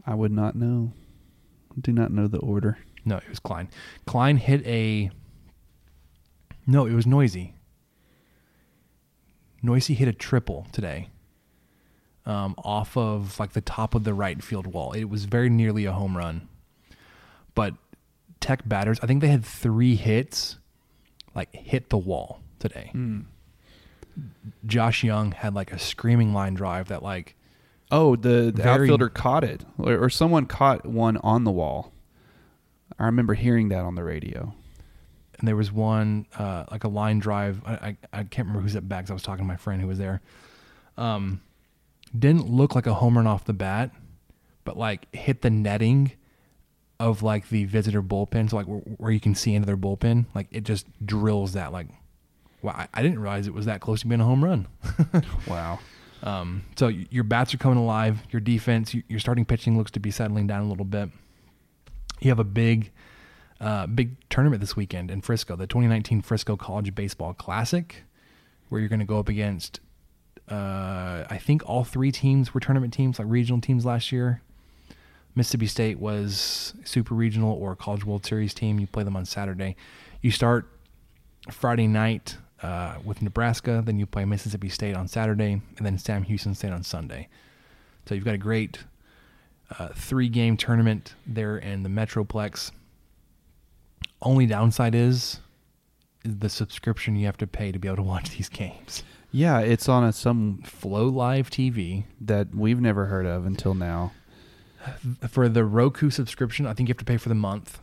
I would not know. Do not know the order. No, it was Klein. Klein hit a. No, it was Neuse. Neuse hit a triple today. Um, off of like the top of the right field wall. It was very nearly a home run. But Tech batters, I think they had three hits, like hit the wall today. Josh Jung had like a screaming line drive that like Oh, the, the outfielder caught it, or, or someone caught one on the wall. I remember hearing that on the radio. and there was one uh, like a line drive. I, I I can't remember who's at back. 'cause I was talking to my friend who was there. Um, didn't look like a home run off the bat, but like hit the netting of like the visitor bullpen, so like where, where you can see into their bullpen. Like it just drills that. Like, wow, I, I didn't realize it was that close to being a home run. Wow. Um, so your bats are coming alive. Your defense, your starting pitching looks to be settling down a little bit. You have a big, uh, big tournament this weekend in Frisco, the 2019 Frisco College Baseball Classic, where you're going to go up against. Uh, I think all three teams were tournament teams, like regional teams last year. Mississippi State was super regional or College World Series team. You play them on Saturday. You start Friday night uh, with Nebraska, then you play Mississippi State on Saturday, and then Sam Houston State on Sunday. So you've got a great uh, three game tournament there in the Metroplex. Only downside is, the subscription you have to pay to be able to watch these games. Yeah, it's on a some Flow Live TV that we've never heard of until now. For the Roku subscription. I think you have to pay for the month,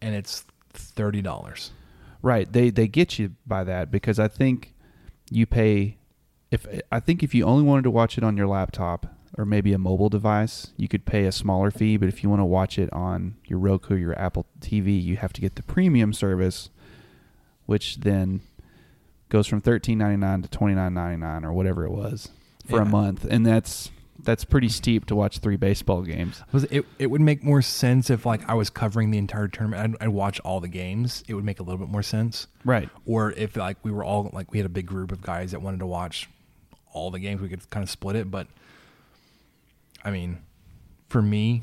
and it's thirty dollars. Right. They they get you by that because I think you pay if I think if you only wanted to watch it on your laptop or maybe a mobile device, you could pay a smaller fee, but if you want to watch it on your Roku, your Apple TV, you have to get the premium service which then goes from $13.99 to $29.99 or whatever it was for a month. And that's that's pretty steep to watch three baseball games. It? It would make more sense if like I was covering the entire tournament. I'd, I'd watch all the games. It would make a little bit more sense, Right. Or if like we were all like we had a big group of guys that wanted to watch all the games, we could kind of split it. But I mean, for me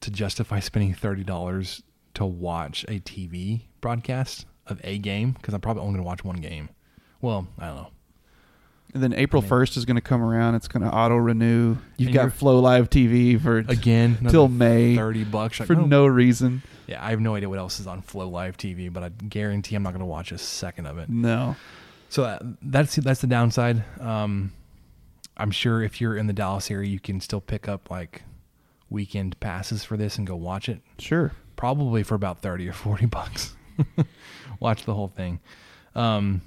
to justify spending thirty dollars to watch a TV broadcast of a game because I'm probably only going to watch one game. Well, I don't know. And then April first is going to come around. It's going to auto renew. You've got Flow Live TV for Again, till May, thirty bucks Like, for oh, no reason. Yeah, I have no idea what else is on Flow Live TV, but I guarantee I'm not going to watch a second of it. No. So that, that's that's the downside. Um, I'm sure if you're in the Dallas area, you can still pick up like weekend passes for this and go watch it. Sure. Probably for about thirty or forty bucks. watch the whole thing. Um,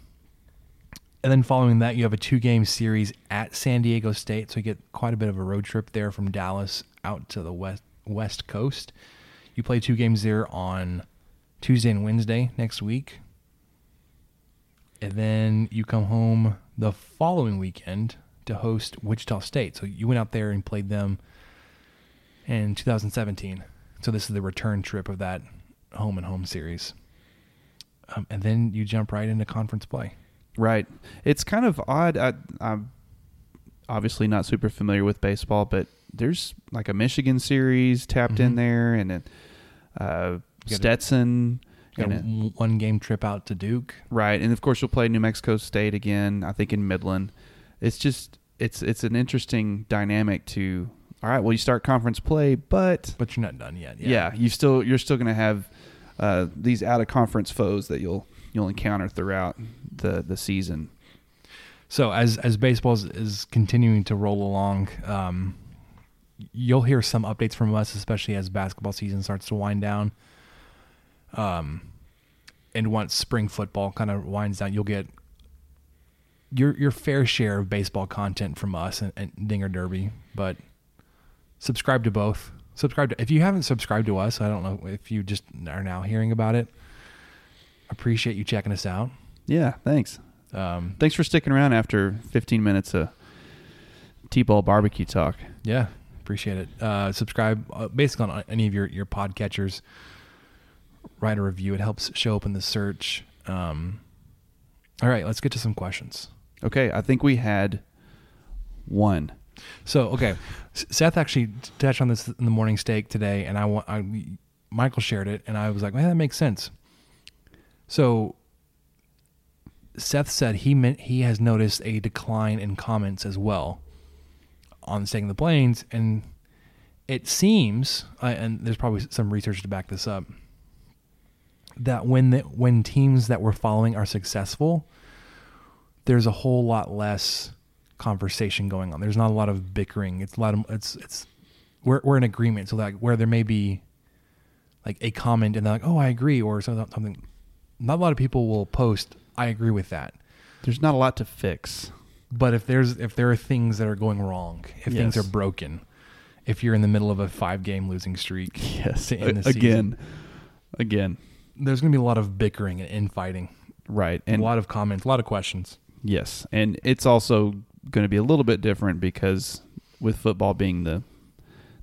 and then following that, you have a two game series at San Diego State, so you get quite a bit of a road trip there from Dallas out to the west west coast. You play two games there on Tuesday and Wednesday next week. And then you come home the following weekend to host Wichita State. So you went out there and played them in 2017. So this is the return trip of that home and home series. Um, and then you jump right into conference play. Right. It's kind of odd. I, I'm obviously not super familiar with baseball, but there's like a Michigan series tapped in Mhm. there, and then uh, You got a- Stetson, Got and a one game trip out to Duke. right, and of course you'll play New Mexico State again. I think in Midland. It's just it's it's an interesting dynamic to. All right, well you start conference play, but But you're not done yet. yeah, you still you're still going to have uh, these out of conference foes that you'll you'll encounter throughout the the season. So as as baseball is, is continuing to roll along, um, you'll hear some updates from us, especially as basketball season starts to wind down. Um, and once spring football kind of winds down, you'll get your your fair share of baseball content from us and, and Dinger Derby. But subscribe to both. Subscribe to if you haven't subscribed to us. I don't know if you just are now hearing about it. Appreciate you checking us out. Yeah, thanks. Um, Thanks for sticking around after 15 minutes of T-ball barbecue talk. Yeah, appreciate it. Uh, subscribe uh, basically on any of your your podcatchers. Write a review; it helps show up in the search. Um, all right, let's get to some questions. Okay, I think we had one. So, okay, Seth actually touched on this in the morning steak today, and I want I Michael shared it, and I was like, "Man, that makes sense." So, Seth said he meant he has noticed a decline in comments as well on Staking the Plains, and it seems, uh, and there's probably some research to back this up, that when the, when teams that we're following are successful, there's a whole lot less conversation going on. There's not a lot of bickering. It's a lot of it's it's we're we're in agreement. So like where there may be like a comment and they're like, oh, I agree, or something. Not a lot of people will post, I agree with that. There's not a lot to fix. But if there's if there are things that are going wrong, if things are broken, if you're in the middle of a five game losing streak, Yes, to end the a- season, again, again, there's going to be a lot of bickering and infighting. right, And and a lot of comments, a lot of questions. yes, and it's also going to be a little bit different because with football being the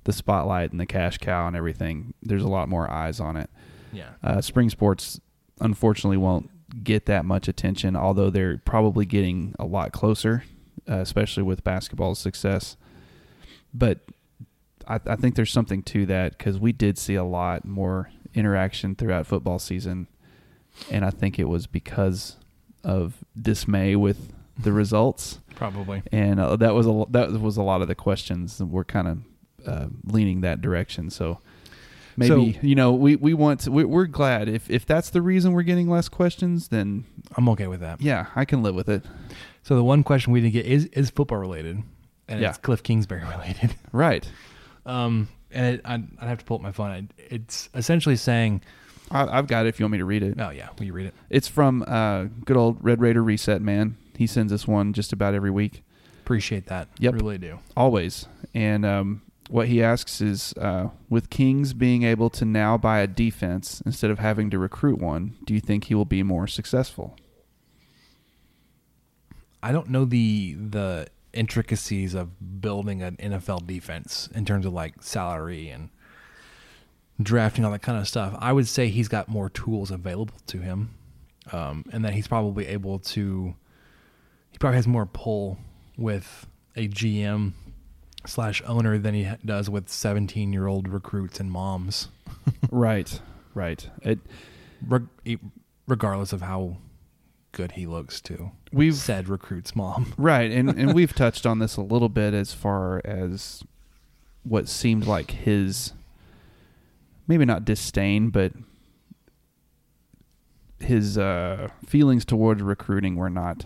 the spotlight and the cash cow and everything, there's a lot more eyes on it. Yeah. Uh, spring sports unfortunately won't get that much attention, although they're probably getting a lot closer, uh, especially with basketball's success. But I, I think there's something to that because we did see a lot more interaction throughout football season, and I think it was because of dismay with the results. Probably. and uh, that was a that was a lot of the questions that were kind of uh, leaning that direction. So maybe So- you know we we want to, we, we're glad if if that's the reason we're getting less questions, then I'm okay with that. yeah, I can live with it. So the one question we didn't get is is football related, and Yeah. it's Cliff Kingsbury related. Right. Um, and it, I'd, I'd have to pull up my phone. It's essentially saying, I, I've got it if you want me to read it. "Oh yeah, will you read it?" It's from uh, good old Red Raider Reset Man. He sends us one just about every week. Appreciate that. Yep. really do. Always. And um, what he asks is uh, with Kings being able to now buy a defense instead of having to recruit one, do you think he will be more successful? I don't know the the intricacies of building an NFL defense in terms of like salary and drafting all that kind of stuff. I would say he's got more tools available to him, um, and that he's probably able to. He probably has more pull with a GM slash owner than he does with seventeen year old recruits and moms. right, right. It, Reg- e- regardless of how good he looks to We've- said recruits mom. right, and and we've touched on this a little bit as far as what seemed like his maybe not disdain, but his uh, feelings towards recruiting were not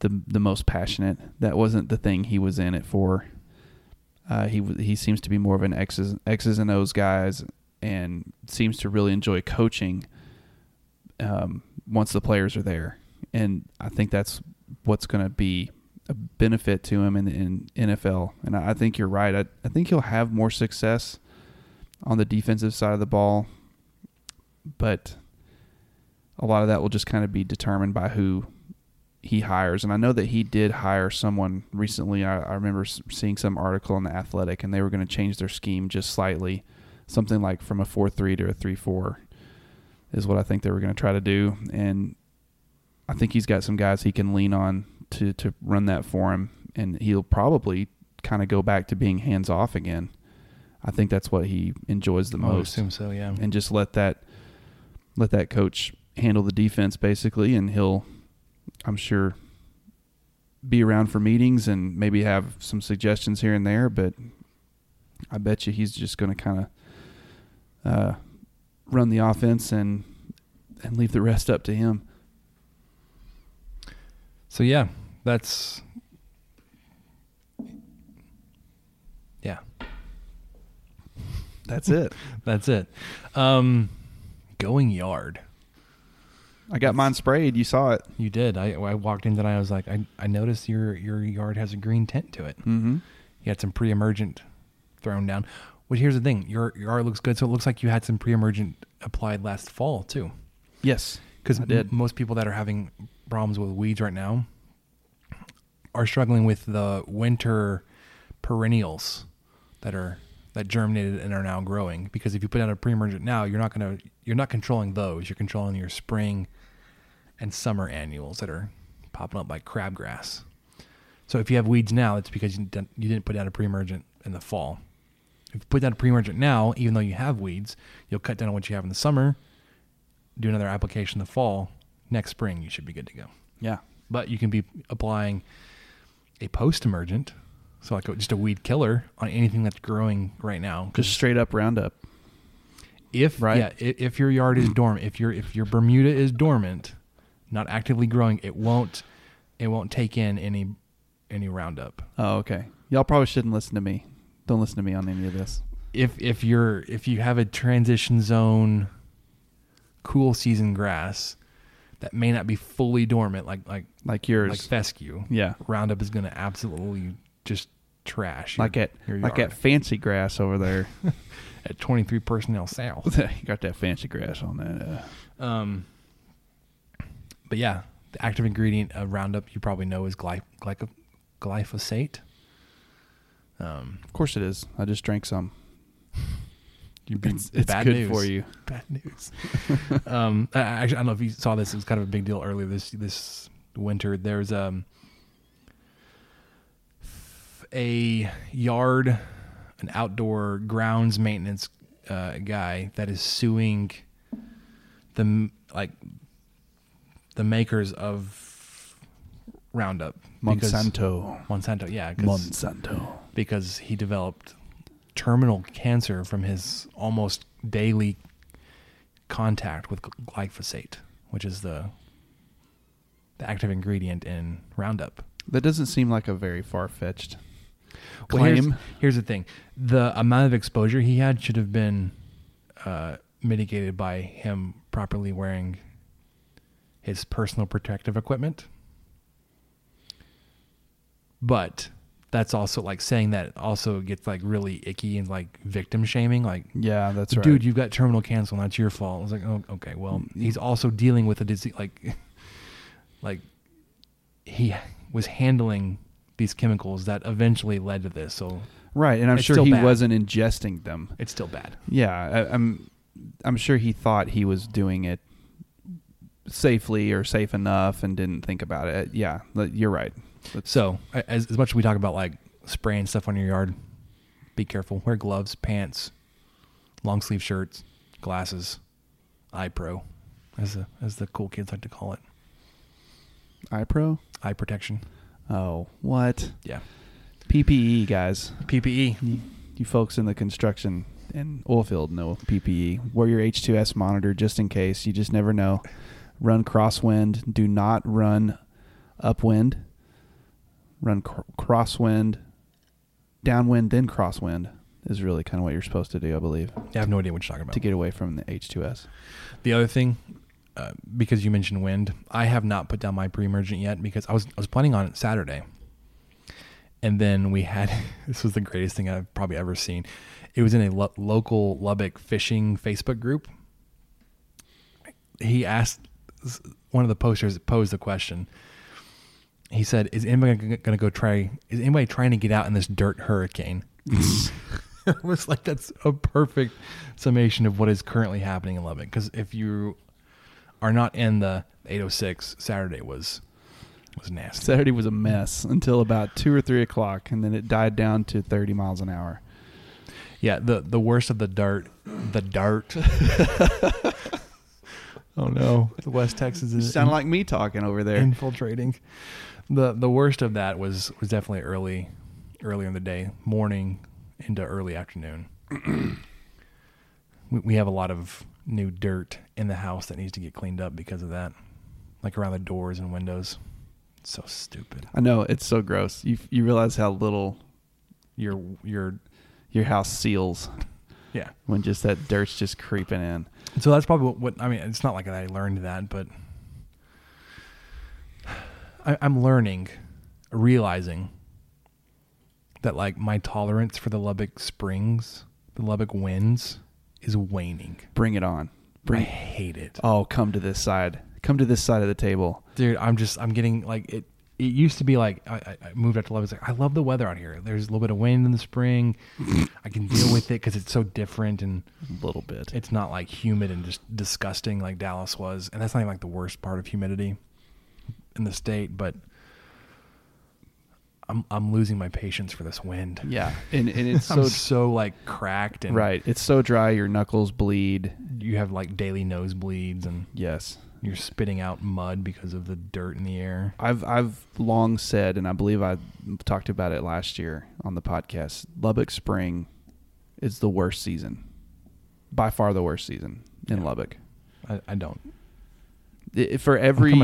the the most passionate. That wasn't the thing he was in it for. Uh, he he seems to be more of an X's X's and O's guys, and seems to really enjoy coaching. Um, once the players are there, and I think that's what's going to be a benefit to him in in NFL. And I I think you're right. I, I think he'll have more success on the defensive side of the ball, but a lot of that will just kind of be determined by who he hires. And I know that he did hire someone recently. I, I remember seeing some article in the Athletic, and they were going to change their scheme just slightly, something like from a four three to a three four, is what I think they were going to try to do. And I think he's got some guys he can lean on to to run that for him, and he'll probably kind of go back to being hands off again. I think that's what he enjoys the I most. assume so, yeah. And just let that let that coach handle the defense basically, and he'll, I'm sure, be around for meetings and maybe have some suggestions here and there. But I bet you he's just going to kind of uh, run the offense and and leave the rest up to him. So yeah, that's yeah, That's it. that's it. Um, going yard. I got mine sprayed. You saw it. You did. I I walked in tonight. I was like, I I noticed your your yard has a green tint to it. Mm-hmm. You had some pre-emergent thrown down. Which here's the thing, your your yard looks good. So it looks like you had some pre-emergent applied last fall too. Yes, Because did. most people that are having problems with weeds right now are struggling with the winter perennials that are that germinated and are now growing. Because if you put out a pre-emergent now, you're not gonna you're not controlling those. You're controlling your spring and summer annuals that are popping up like crabgrass. So if you have weeds now, it's because you didn't, you didn't put down a pre-emergent in the fall. If you put down a pre-emergent now, even though you have weeds, you'll cut down on what you have in the summer, do another application in the fall. Next spring, you should be good to go. Yeah. But you can be applying a post-emergent, so like a, just a weed killer on anything that's growing right now. Just straight up Roundup. if right? yeah, if, if your yard is dormant, if your if your Bermuda is dormant, not actively growing, it won't it won't take in any any Roundup. Oh, okay. Y'all probably shouldn't listen to me. Don't listen to me on any of this. if if you're if you have a transition zone cool season grass that may not be fully dormant like like Like yours. like fescue Yeah. roundup is going to absolutely just trash like your, at your like at fancy grass over there. at 23 personnel south you got that fancy grass on that. Uh, um but yeah The active ingredient of Roundup you probably know is gly- glyco- glyphosate. Um, Of course it is. I just drank some. You've been It's, it's bad good news. for you. Bad news. um, I, I actually, I don't know if you saw this. It was kind of a big deal earlier this this winter. There's um a yard, an outdoor grounds maintenance uh, guy that is suing the m- like the makers of Roundup because- Monsanto. Monsanto, yeah, 'cause- Monsanto. because he developed terminal cancer from his almost daily contact with glyphosate, which is the the active ingredient in Roundup. That doesn't seem like a very far fetched Well, here's, claim. here's the thing: the amount of exposure he had should have been uh, mitigated by him properly wearing his personal protective equipment. But that's also like saying that also gets like really icky and like victim shaming. Like, Yeah, that's right. dude, you've got terminal cancer, and that's your fault. I was like, oh, okay, well, mm-hmm. he's also dealing with a disease. Like, like he was handling these chemicals that eventually led to this. So, Right, and I'm sure he bad. wasn't ingesting them. It's still bad. Yeah, I, I'm. I'm sure he thought he was doing it safely or safe enough, and didn't think about it. Yeah, you're right. That's- So, as, as much as we talk about like spraying stuff on your yard, be careful. Wear gloves, pants, long sleeve shirts, glasses, eye pro, as the as the cool kids like to call it, iPro. eye protection. Oh, what? Yeah, PPE, guys. PPE. You, you folks in the construction and oil field know PPE. Wear your H2S monitor just in case. You just never know. Run crosswind. Do not run upwind. Run cr- crosswind, downwind, then crosswind is really kind of what you're supposed to do, I believe, I have no idea what you're talking about. to get away from the H2S. The other thing, uh, because you mentioned wind, I have not put down my pre-emergent yet because I was I was planning on it Saturday, and then we had this was the greatest thing I've probably ever seen. It was in a lo- local Lubbock fishing Facebook group. He asked one of the posters posed the question. He said, "Is anybody going to go try? Is anybody trying to get out in this dirt hurricane?" it was like that's a perfect summation of what is currently happening in Lubbock. Because if you are not in the 806, Saturday was was nasty. Saturday was a mess until about two or three o'clock, and then it died down to 30 miles an hour. Yeah, the the worst of the dart, the dart. oh no, the West Texas is Sound like me talking over there. infiltrating. The the worst of that was was definitely early, earlier in the day, morning into early afternoon. we, we have a lot of new dirt in the house that needs to get cleaned up because of that, like around the doors and windows. so stupid. I know it's so gross. You you realize how little your your your house seals. Yeah. When just that dirt's just creeping in. So that's probably what, what I mean. It's not like I learned that, but I, I'm learning, realizing that like my tolerance for the Lubbock Springs, the Lubbock winds, is waning. Bring it on. Bring I hate it, Oh, come to this side. Come to this side of the table. dude. I'm just I'm getting like it. It used to be like I, I- moved out to Lubbock. It's like I love the weather out here. There's a little bit of wind in the spring. I can deal with it because it's so different and A little bit. it's not like humid and just disgusting like Dallas was. And that's not even like the worst part of humidity in the state, but I'm I'm losing my patience for this wind. Yeah. And and it's so so like cracked and right. It's so dry your knuckles bleed. you have like daily nosebleeds and Yes. You're spitting out mud because of the dirt in the air. I've I've long said, and I believe I talked about it last year on the podcast. Lubbock Spring is the worst season, by far the worst season in Lubbock. I, I don't. I- For every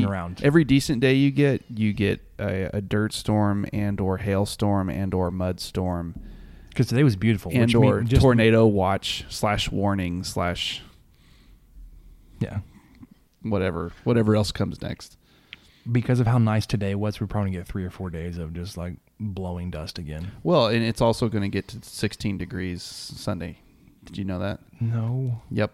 every decent day you get, you get a, a dirt storm and or hailstorm and or mud storm Because today was beautiful. and or tornado watch slash warning slash Yeah. Whatever whatever else comes next. Because of how nice today was, we're probably gonna get three or four days of just like blowing dust again. Well, and it's also going to get to 16 degrees Sunday. Did you know that? No. Yep.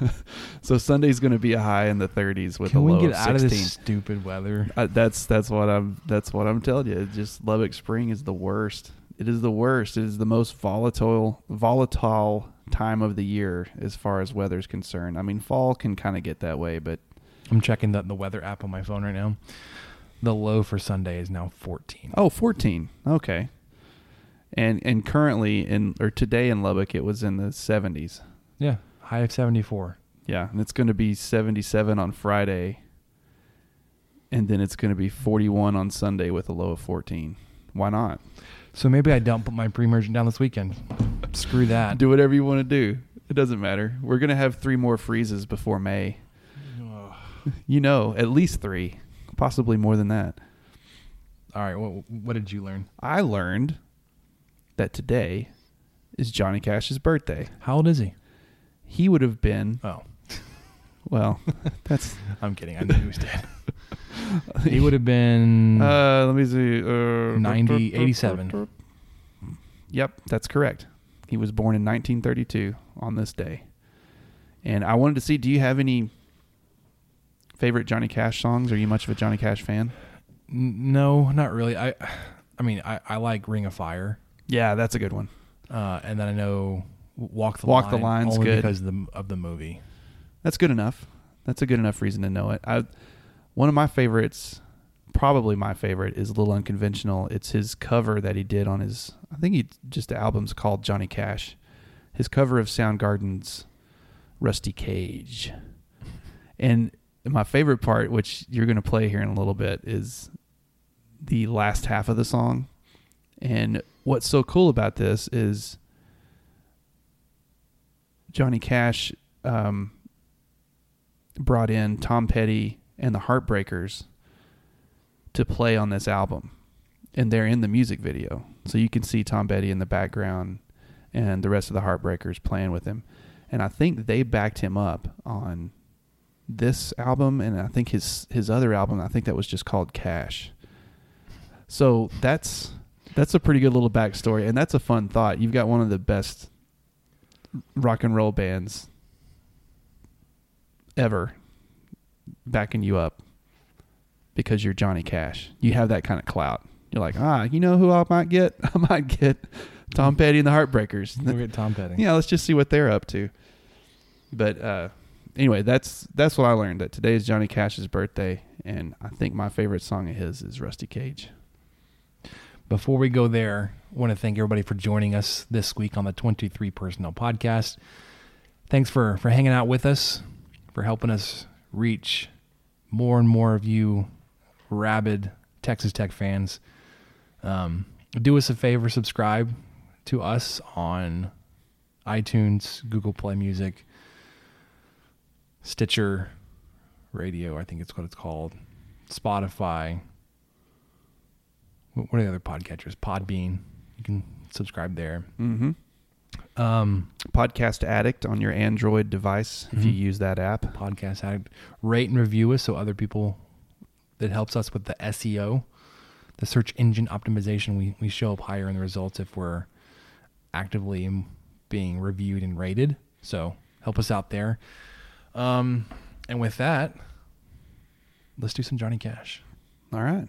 so Sunday's going to be a high in the 30s with Can a we low get of out of 16. this stupid weather? Uh, that's that's what I'm that's what I'm telling you. It's Just Lubbock Spring is the worst. It is the worst. It is the most volatile volatile time of the year as far as weather's concerned. I mean, fall can kind of get that way, but I'm checking the, the weather app on my phone right now. The low for Sunday is now 14. oh, 14. Okay. And and currently in or today in Lubbock it was in the 70s. Yeah, high of 74. Yeah, and it's going to be 77 on Friday. And then it's going to be 41 on Sunday with a low of 14. Why not? So maybe I don't put my pre-merge down this weekend. Screw that. Do whatever you want to do. It doesn't matter. We're going to have three more freezes before May. You know, at least three, possibly more than that. All right, what, what did you learn? I learned that today is Johnny Cash's birthday. How old is he? He would have been, Oh, well, that's, I'm kidding. I knew he was dead. he would have been uh, let me see, uh, 90, 87. Yep, that's correct. He was born in 1932 on this day. And I wanted to see, do you have any favorite Johnny Cash songs? Are you much of a Johnny Cash fan? No, not really. I, I mean, I, I like Ring of Fire, Yeah, that's a good one. uh, and then I know Walk the Walk the Line Line's only good. because of the of the movie. That's good enough. That's a good enough reason to know it. I, one of my favorites, probably my favorite, is a little unconventional. It's his cover that he did on his, I think he just the album's called Johnny Cash. His cover of Soundgarden's Rusty Cage. And my favorite part, which you're going to play here in a little bit, is the last half of the song. And what's so cool about this is Johnny Cash um, brought in Tom Petty and the Heartbreakers to play on this album. And they're in the music video. So you can see Tom Petty in the background and the rest of the Heartbreakers playing with him. And I think they backed him up on this album and I think his his other album, I think that was just called Cash. So that's that's a pretty good little backstory and that's a fun thought. You've got one of the best rock and roll bands ever backing you up because you're Johnny Cash. You have that kind of clout. You're like, ah, you know who I might get? I might get Tom Petty and the Heartbreakers. Look at Tom Petty. Yeah, let's just see what they're up to. But uh, anyway, that's that's what I learned. That today is Johnny Cash's birthday, and I think my favorite song of his is Rusty Cage. Before we go there, I want to thank everybody for joining us this week on the 23 Personnel Podcast. Thanks for, for hanging out with us, for helping us reach more and more of you rabid Texas Tech fans. Um, do us a favor, subscribe to us on iTunes, Google Play Music, Stitcher Radio, I think it's what it's called, Spotify. What are the other podcatchers? Podbean. You can subscribe there. Mm-hmm. Um, Podcast Addict on your Android device if you Mhm. use that app. podcast addict. Rate and review us so other people. That helps us with the SEO, the search engine optimization. We we show up higher in the results if we're actively being reviewed and rated. So help us out there. Um, and with that, let's do some Johnny Cash. All right.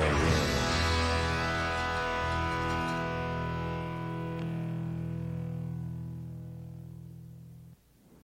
Amen.